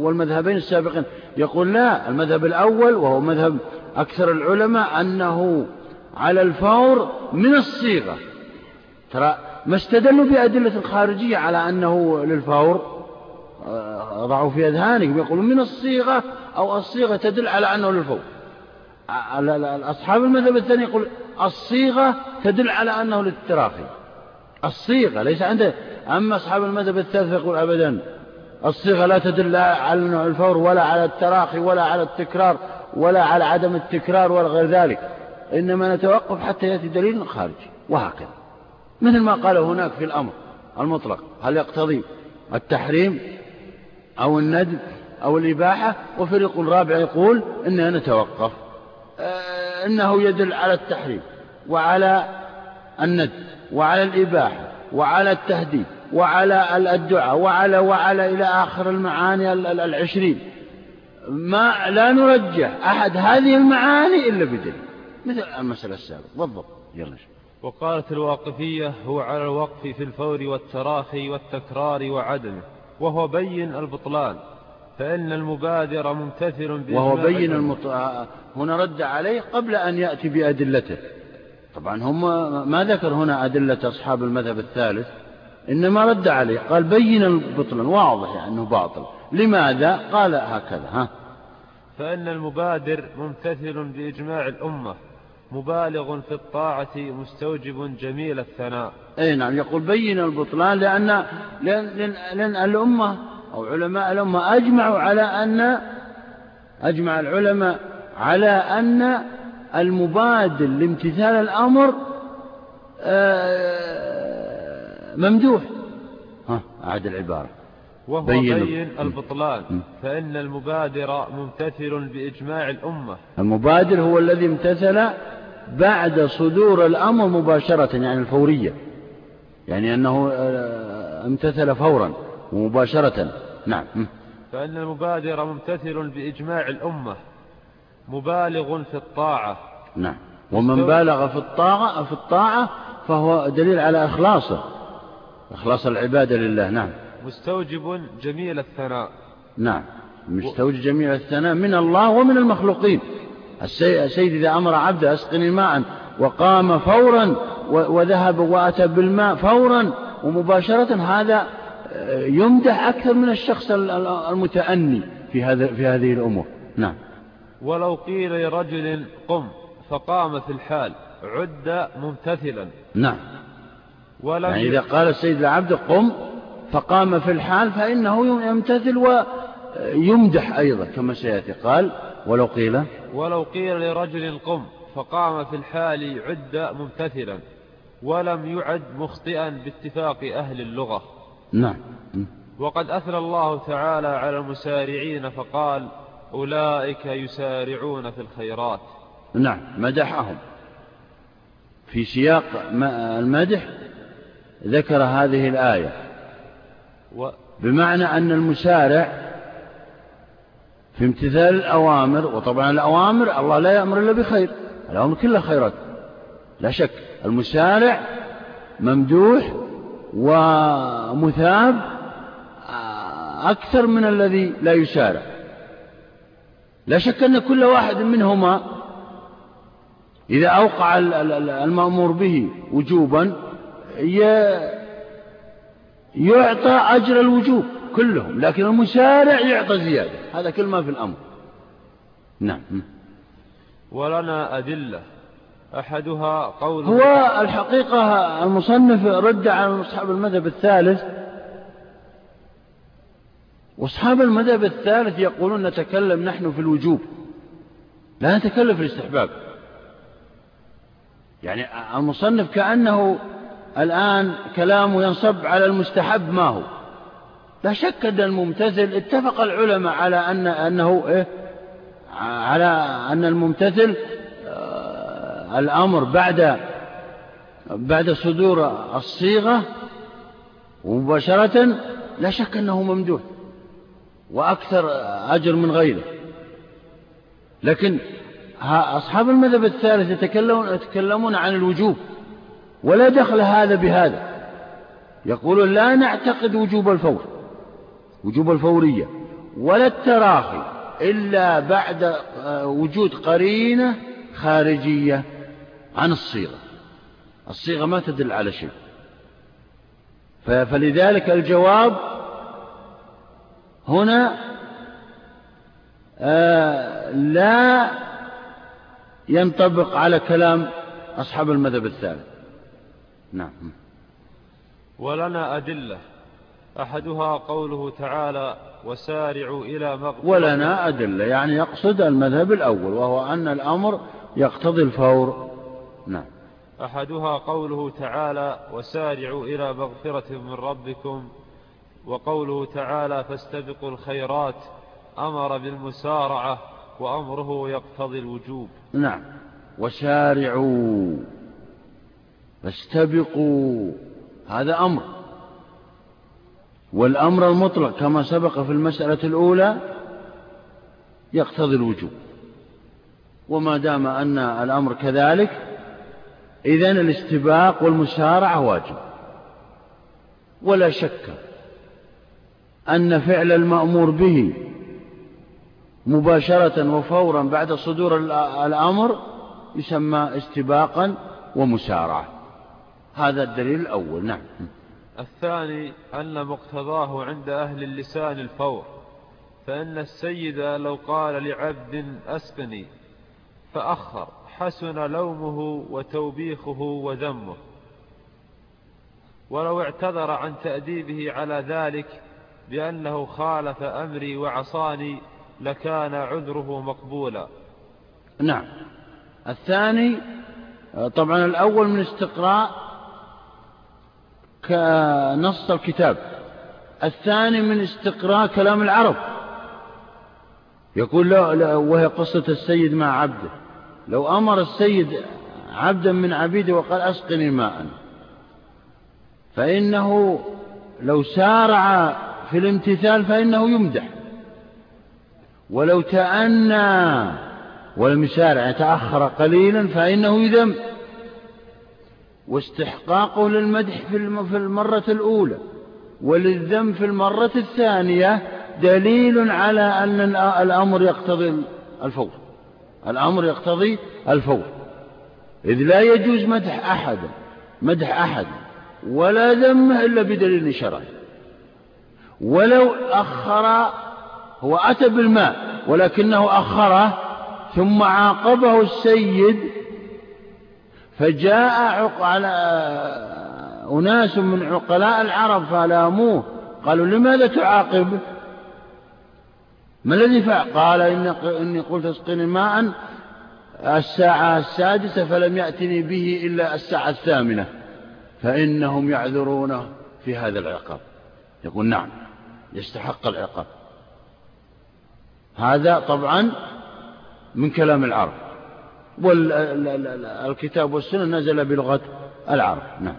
والمذهبين السابقين. يقول لا المذهب الأول وهو مذهب أكثر العلماء أنه على الفور من الصيغة. ترى ما استدلوا بأدلة خارجية على أنه للفور؟ آه، ضعوا في أذهانهم. يقولون من الصيغة أو الصيغة تدل على أنه للفور. أصحاب المذهب الثاني يقول الصيغة تدل على أنه للتراخي. الصيغة ليس عنده أما أصحاب المذهب الثالث يقول أبدا الصيغة لا تدل على نوع الفور ولا على التراخي ولا على التكرار ولا على عدم التكرار ولا غير ذلك إنما نتوقف حتى يأتي دليل خارجي وهكذا. مثل ما قال هناك في الأمر المطلق هل يقتضي التحريم أو الندب أو الإباحة؟ وفريق رابع يقول إننا نتوقف. آه، إنه يدل على التحريم وعلى الندب وعلى الإباحة وعلى التهديد وعلى الدعاء وعلى وعلى إلى آخر المعاني العشرين. ما لا نرجح أحد هذه المعاني إلا بدليل. مثل المسألة السابقة. بالضبط. يلا وقالت الواقفية هو على الوقف في الفور والتراخي والتكرار وعدمه. وهو بين البطلان. فإن المبادر ممتثل وهو بين المط... هنا رد عليه قبل أن يأتي بأدلته. طبعا هم ما ذكر هنا أدلة أصحاب المذهب الثالث. إنما رد عليه. قال بين البطلان. واضح يعني أنه باطل. لماذا؟ قال هكذا ها. فإن المبادر ممتثل بإجماع الأمة مبالغ في الطاعة مستوجب جميل الثناء. أي نعم. يقول بين البطلان لأن, لأن, لأن, لأن الأمة أو علماء الأمة أجمعوا على أن أجمع العلماء على أن المبادل لامتثال الأمر آه، ممدوح. ها أعد العبارة. وهو بين, بين البطلان. فإن المبادر ممتثل بإجماع الأمة. المبادر هو الذي امتثل بعد صدور الأمر مباشرة يعني الفورية. يعني أنه آه، امتثل فورا ومباشرة. نعم. فإن المبادر ممتثل بإجماع الأمة. مبالغ في الطاعة. نعم. ومن بالغ في الطاعة في الطاعة فهو دليل على إخلاصه. إخلاص العبادة لله نعم. مستوجب جميل الثناء. نعم. مستوجب جميل الثناء من الله ومن المخلوقين. السيد إذا أمر عبده أسقني ماء وقام فورا وذهب وأتى بالماء فورا ومباشرة هذا آه، يمدح أكثر من الشخص المتأني في هذا في هذه الأمور. نعم. ولو قيل لرجل قم فقام في الحال عد ممتثلا. نعم. ولم يعني إذا قال السيد العبد قم فقام في الحال فإنه يمتثل ويمدح أيضا كما سيأتي. قال ولو قيل ولو قيل لرجل قم فقام في الحال عد ممتثلا ولم يعد مخطئا باتفاق أهل اللغة. نعم. وقد أثنى الله تعالى على المسارعين فقال أولئك يسارعون في الخيرات. نعم مدحهم في سياق المدح ذكر هذه الآية. بمعنى أن المسارع في امتثال الأوامر وطبعا الأوامر الله لا يأمر إلا بخير الأوامر كلها خيرات لا شك المسارع ممدوح ومثاب أكثر من الذي لا يسارع لا شك أن كل واحد منهما إذا أوقع المأمور به وجوبا يعطى أجر الوجوب كلهم لكن المسارع يعطى زيادة. هذا كل ما في الأمر. نعم. ولنا أدلة. أحدها قول هو الحقيقة المصنف رد على أصحاب المذهب الثالث. وأصحاب المذهب الثالث يقولون نتكلم نحن في الوجوب لا نتكلم في الاستحباب. يعني المصنف كأنه الآن كلامه ينصب على المستحب ما هو. لا شك أن الممتثل اتفق العلماء على أن أنه إيه؟ على أن الممتثل آه الأمر بعد بعد صدور الصيغة ومباشرة لا شك أنه ممدوح وأكثر أجر من غيره. لكن أصحاب المذهب الثالث يتكلمون عن الوجوب. ولا دخل هذا بهذا. يقولون لا نعتقد وجوب الفور وجوب الفورية ولا التراخي إلا بعد آه، وجود قرينة خارجية عن الصيغة. الصيغة ما تدل على شيء. فلذلك الجواب هنا آه لا ينطبق على كلام أصحاب المذهب الثالث. نعم. ولنا أدلة. أحدها قوله تعالى وسارعوا إلى مغفرة ولنا أدلة يعني يقصد المذهب الأول وهو أن الأمر يقتضي الفور. نعم. أحدها قوله تعالى وسارعوا إلى مغفرة من ربكم. وقوله تعالى فاستبقوا الخيرات. أمر بالمسارعة وأمره يقتضي الوجوب. نعم. وسارعوا. فاستبقوا. هذا أمر. والأمر المطلق كما سبق في المسألة الأولى يقتضي الوجوب. وما دام أن الأمر كذلك إذن الاستباق والمسارعة واجب. ولا شك أن فعل المأمور به مباشرة وفورا بعد صدور الأمر يسمى استباقا ومسارعة. هذا الدليل الأول نعم. الثاني أن مقتضاه عند أهل اللسان الفور فإن السيد لو قال لعبد أسقني فأخر حسن لومه وتوبيخه وذمه. ولو اعتذر عن تأديبه على ذلك بأنه خالف أمري وعصاني لكان عذره مقبولا. نعم. الثاني طبعا الأول من استقراء كنص الكتاب. الثاني من استقراء كلام العرب. يقول لا, لا وهي قصة السيد مع عبده. لو أمر السيد عبدا من عبيده وقال أسقني ماء. فإنه لو سارع في الامتثال فإنه يمدح. ولو تأنى ولم يسارع يتأخر قليلا فإنه يذم. واستحقاقه للمدح في المرة الأولى وللذم في المرة الثانية دليل على أن الأمر يقتضي الفور. الأمر يقتضي الفور. إذ لا يجوز مدح أحد مدح أحد ولا ذمه إلا بدليل شرعي. ولو أخر هو أتى بالماء ولكنه أخره ثم عاقبه السيد فجاء على أناس من عقلاء العرب فلاموه. قالوا لماذا تعاقب؟ ما الذي فعل؟ قال إني قلت اسقني ماء الساعة السادسة فلم يأتني به إلا الساعة الثامنة. فإنهم يعذرونه في هذا العقاب. يقول نعم يستحق العقاب. هذا طبعا من كلام العرب. والكتاب والسنة نزل بلغة العرب. نعم.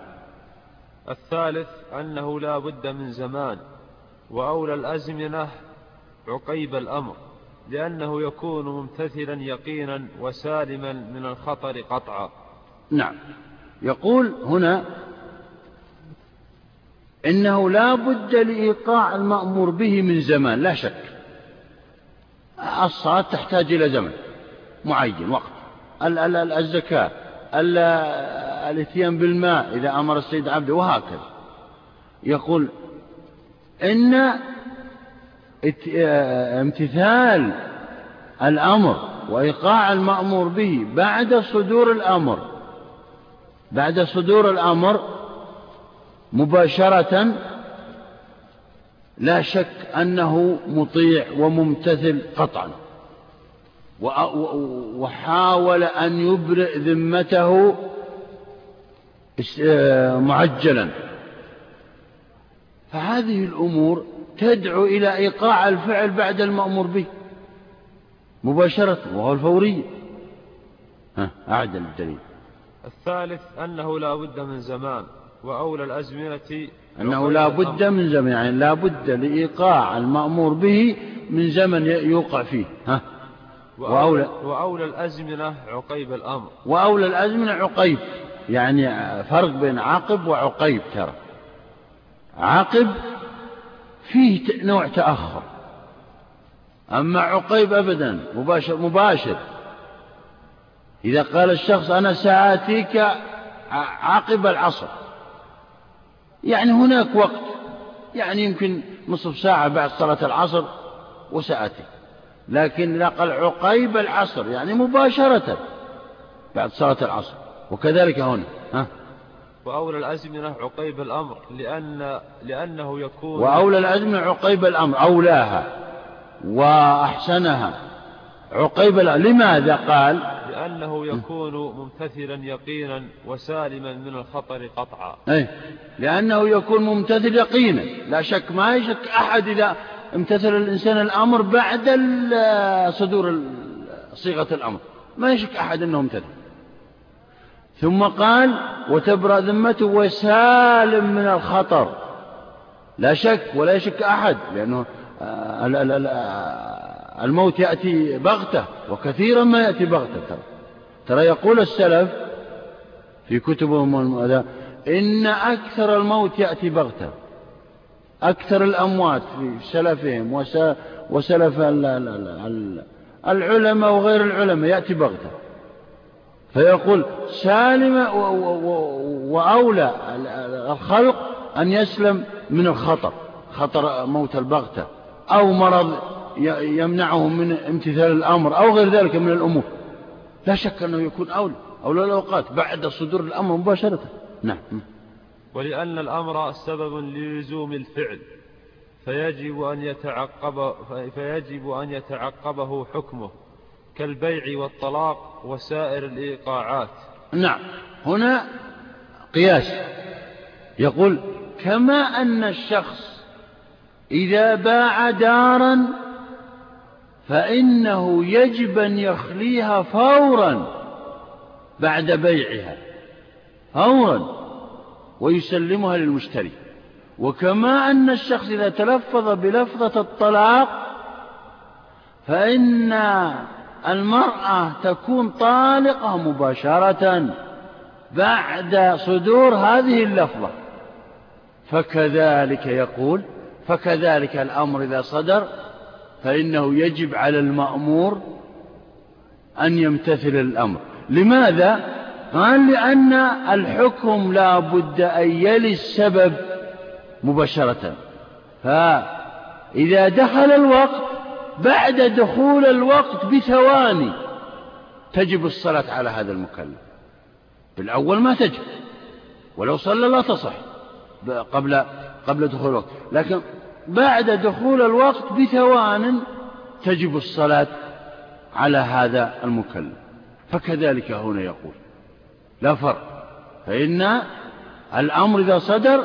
الثالث أنه لا بد من زمان وأولى الأزمنة عقيب الأمر لأنه يكون ممتثلا يقينا وسالما من الخطر قطعا. نعم. يقول هنا إنه لا بد لإيقاع المأمور به من زمان لا شك. الصلاة تحتاج إلى زمن معين وقت. الزكاة الإتيان بالماء إذا أمر السيد عبده وهكذا. يقول إن امتثال الأمر وإيقاع المأمور به بعد صدور الأمر بعد صدور الأمر مباشرة لا شك أنه مطيع وممتثل قطعا. وحاول أن يبرئ ذمته معجلا. فهذه الأمور تدعو إلى إيقاع الفعل بعد المأمور به. مباشرة وهو الفورية أعدل الدليل. الثالث أنه لا بد من زمان وأولى الأزمنة أنه لا بد من زمن يعني لا بد لإيقاع المأمور به من زمن يوقع فيه. ها؟ وأولى, وأولى الأزمنة عقيب الأمر. وأولى الأزمنة عقيب. يعني فرق بين عقب وعقيب ترى. عقب فيه نوع تأخر. أما عقيب أبدا مباشر مباشر. إذا قال الشخص أنا سآتيك عقب العصر. يعني هناك وقت. يعني يمكن نصف ساعة بعد صلاة العصر وسآتي. لكن قال عقيب العصر يعني مباشرة بعد صلاة العصر. وكذلك هنا ها؟ وأولى الأزمنة عقيب الأمر لأن لأنه يكون وأولى الأزمنة عقيب الأمر أولاها وأحسنها. عقيب الأمر لماذا قال؟ لأنه يكون ممتثلا يقينا وسالما من الخطر قطعا. أي لأنه يكون ممتثل يقينا. لا شك ما يشك أحد إذا امتثل الإنسان الأمر بعد صدور صيغة الأمر. ما يشك أحد أنه امتثل. ثم قال وتبرأ ذمته وسالم من الخطر. لا شك ولا يشك أحد لأنه آه، الموت يأتي بغتة وكثيرا ما يأتي بغتة. ترى ترى يقول السلف في كتبهم إن أكثر الموت يأتي بغتة. أكثر الأموات في سلفهم وسلف العلماء وغير العلماء يأتي بغتة. فيقول سالم وأولى الخلق أن يسلم من الخطر خطر موت البغتة أو مرض يمنعه من امتثال الأمر أو غير ذلك من الأمور. لا شك أنه يكون أولى أولى الأوقات بعد صدور الأمر مباشرة. نعم. ولأن الأمر سبب للزوم الفعل فيجب أن يتعقب فيجب أن يتعقبه حكمه كالبيع والطلاق وسائر الإيقاعات. نعم. هنا قياس. يقول كما أن الشخص إذا باع دارا فإنه يجب أن يخليها فورا بعد بيعها. فورا. ويسلمها للمشتري. وكما أن الشخص إذا تلفظ بلفظة الطلاق فإن المرأة تكون طالقة مباشرة بعد صدور هذه اللفظة. فكذلك يقول فكذلك الأمر إذا صدر فإنه يجب على المأمور أن يمتثل الأمر. لماذا؟ قال لأن الحكم لا بد أن يلي السبب مباشرة. فإذا دخل الوقت بعد دخول الوقت بثواني تجب الصلاة على هذا المكلف. بالأول ما تجب ولو صلى لا تصح قبل قبل دخول الوقت. لكن بعد دخول الوقت بثوان تجب الصلاة على هذا المكلف. فكذلك هنا يقول. لا فرق. فإن الأمر إذا صدر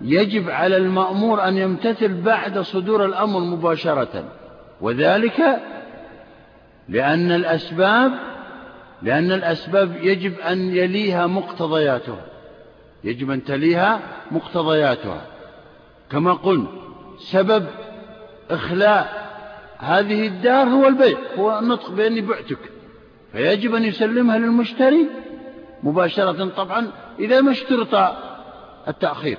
يجب على المأمور أن يمتثل بعد صدور الأمر مباشرة. وذلك لأن الأسباب لأن الأسباب يجب أن يليها مقتضياتها. يجب أن تليها مقتضياتها. كما قلنا سبب إخلاء هذه الدار هو البيع هو النطق بأني بعتك. فيجب أن يسلمها للمشتري مباشرة طبعا إذا ما اشترط التأخير.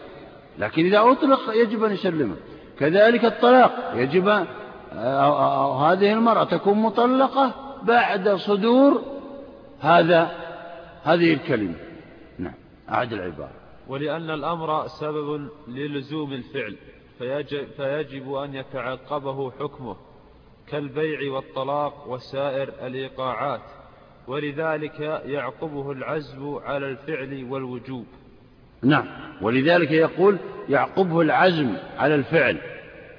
لكن إذا أطلق يجب أن يسلمها كذلك الطلاق. يجب أو هذه المرأة تكون مطلقة بعد صدور هذا هذه الكلمة. نعم. أعد العبارة. ولأن الأمر سبب للزوم الفعل. فيجب, فيجب أن يتعقبه حكمه كالبيع والطلاق وسائر الإيقاعات. ولذلك يعقبه العزم على الفعل والوجوب. نعم ولذلك يقول يعقبه العزم على الفعل.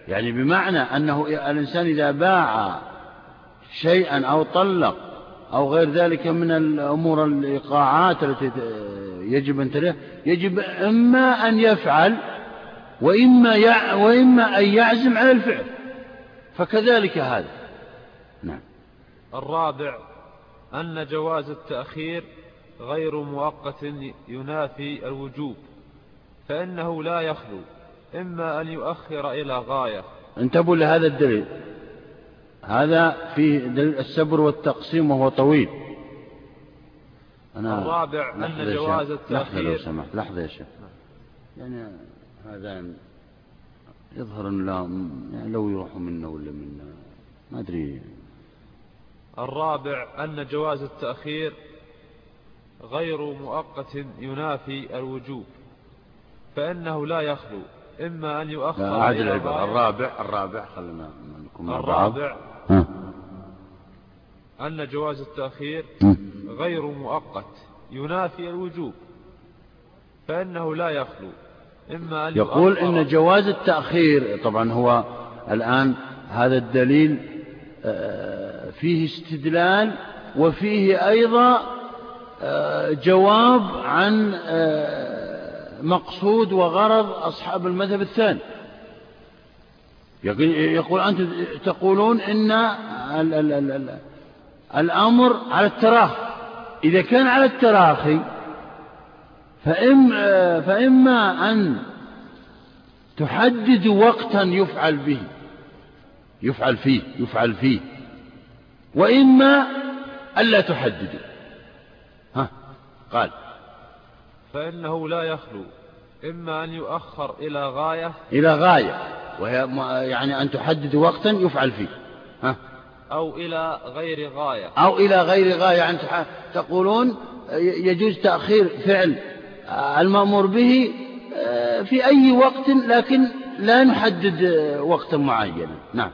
يعني بمعنى أنه الإنسان إذا باع شيئا أو طلق أو غير ذلك من الأمور الإيقاعات التي يجب أن تليه يجب إما أن يفعل وإما, يع وإما أن يعزم على الفعل. فكذلك هذا. نعم. الرابع أن جواز التأخير غير مؤقت ينافي الوجوب فإنه لا يخلو إما أن يؤخر إلى غاية. انتبهوا لهذا الدليل. هذا في دليل السبر والتقسيم وهو طويل. أنا الرابع أن جواز التأخير لحظة لو سمحت. لحظة يا شيخ. يعني هذا يظهر أن لا يعني لو يروحوا منا ولا منا ما أدري. الرابع أن جواز التأخير غير مؤقت ينافي الوجوب فإنه لا يخلو إما أن يؤخر أعد العبارة. الرابع الرابع خلنا نكون الرابع أن جواز التأخير غير مؤقت ينافي الوجوب فإنه لا يخلو إما أن يقول إن جواز التأخير طبعا هو الآن هذا الدليل آه، فيه استدلال وفيه أيضا آه، جواب عن آه، مقصود وغرض أصحاب المذهب الثاني. يقول أنت تقولون إن الأمر على التراخي. إذا كان على التراخي فإما, فإما أن تحدد وقتا يفعل به يفعل فيه يفعل فيه. وإما ألا تحدد ها قال. فإنه لا يخلو إما أن يؤخر إلى غاية. إلى غاية وهي يعني أن تحدد وقتا يفعل فيه. ها. أو إلى غير غاية. أو إلى غير غاية يعني تقولون يجوز تأخير فعل المأمور به آه، في أي وقت لكن لا نحدد وقتا معينا. نعم.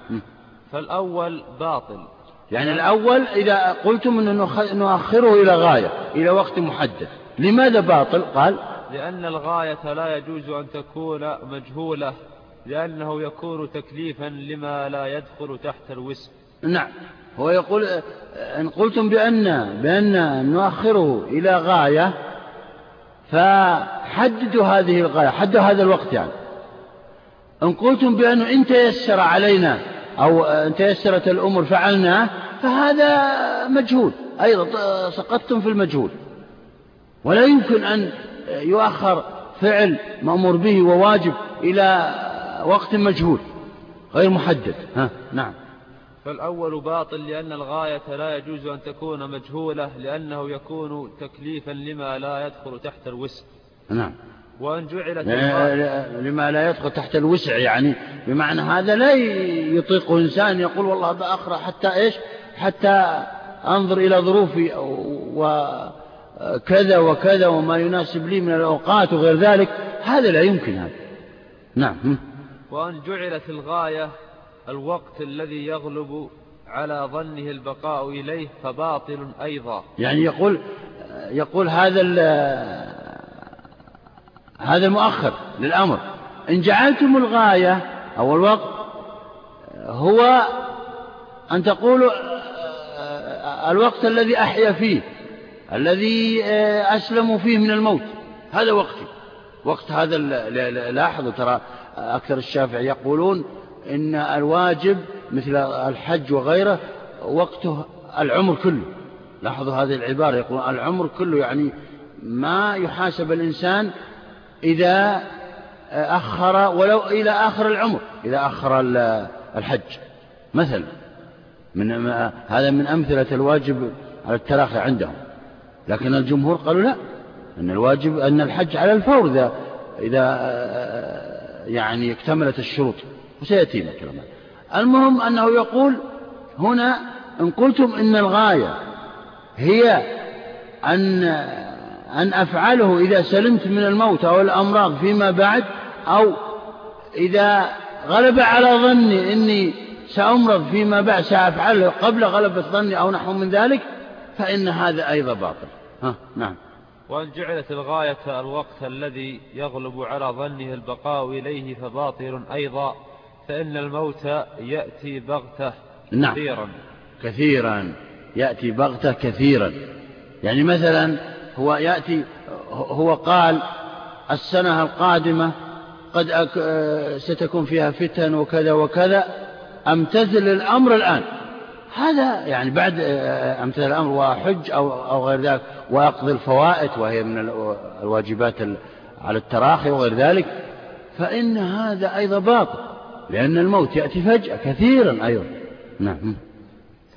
فالأول باطل. يعني الأول إذا قلتم أنه نؤخره إلى غاية إلى وقت محدد. لماذا باطل؟ قال لأن الغاية لا يجوز أن تكون مجهولة لأنه يكون تكليفا لما لا يدخل تحت الوسم نعم. هو يقول إن قلتم بأن بأن نؤخره إلى غاية فحددوا هذه الغاية حددوا هذا الوقت يعني. إن قلتم بأنه إن تيسر علينا أو إن تيسرت الأمور فعلناه فهذا مجهول. أيضا سقطتم في المجهول. ولا يمكن أن يؤخر فعل مأمور به وواجب إلى وقت مجهول. غير محدد. ها نعم. فالأول باطل لأن الغاية لا يجوز أن تكون مجهولة لأنه يكون تكليفا لما لا يدخل تحت الوسع نعم. وأن جعلت لما لا يدخل تحت الوسع يعني بمعنى هذا لا يطيقه إنسان يقول والله بأقرأ حتى إيش؟ حتى أنظر إلى ظروفي وكذا وكذا وما يناسب لي من الأوقات وغير ذلك. هذا لا يمكن هذا. نعم. وأن جعلت الغاية الوقت الذي يغلب على ظنه البقاء إليه فباطل أيضا. يعني يقول يقول هذا هذا المؤخر للأمر. إن جعلتم الغاية أو الوقت هو أن تقولوا الوقت الذي أحيا فيه الذي أسلم فيه من الموت. هذا وقتي. وقت هذا لاحظوا ترى أكثر الشافعي يقولون إن الواجب مثل الحج وغيره وقته العمر كله. لاحظوا هذه العبارة يقولون العمر كله يعني ما يحاسب الإنسان إذا أخر ولو إلى آخر العمر إذا أخر الحج. مثلا من هذا من أمثلة الواجب على التراخي عندهم. لكن الجمهور قالوا لا أن الواجب أن الحج على الفور إذا إذا يعني اكتملت الشروط. وسيأتينا كلام المهم أنه يقول هنا إن قلتم إن الغاية هي أن أن أفعله إذا سلمت من الموت أو الأمراض فيما بعد أو إذا غلب على ظني إني سأمرض فيما بعد سأفعله قبل غلبة ظني أو نحو من ذلك فإن هذا أيضا باطل. ها نعم. وأن جعلت الغاية الوقت الذي يغلب على ظنه البقاء إليه فباطل أيضا فإن الموت يأتي بغتة نعم. كثيرا. كثيرا يأتي بغتة كثيرا. يعني مثلا هو يأتي هو قال السنة القادمة قد ستكون فيها فتن وكذا وكذا أمتثل الأمر الآن؟ هذا يعني بعد أمثل الأمر وحج أو, أو غير ذلك وأقضي الفوائد وهي من الواجبات على التراخي وغير ذلك فإن هذا أيضا باطل لأن الموت يأتي فجأة كثيرا أيضا. نعم.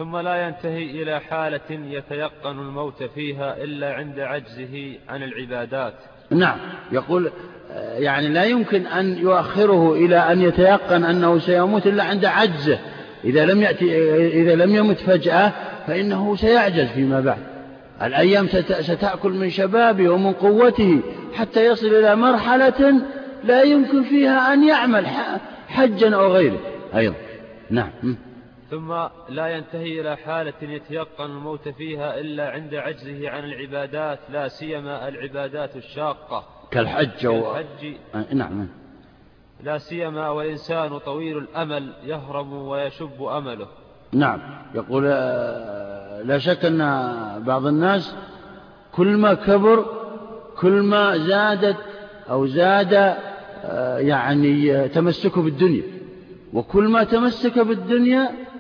ثم لا ينتهي إلى حالة يتيقن الموت فيها إلا عند عجزه عن العبادات. نعم. يقول يعني لا يمكن أن يؤخره إلى أن يتيقن أنه سيموت إلا عند عجزه. إذا لم يأتي إذا لم يمت فجأة فإنه سيعجز فيما بعد. الأيام ستأكل من شبابه ومن قوته حتى يصل إلى مرحلة لا يمكن فيها أن يعمل حجا أو غيره. أيضا. نعم. ثم لا ينتهي إلى حالة يتيقن الموت فيها إلا عند عجزه عن العبادات لا سيما العبادات الشاقة. كالحج, كالحج. آه، نعم. لا سيما والإنسان طويل الأمل يهرم ويشب أمله. نعم. يقول آه، لا شك أن بعض الناس كل ما كبر كل ما زادت أو زاد آه، يعني تمسكه بالدنيا. وكل ما تمسك بالدنيا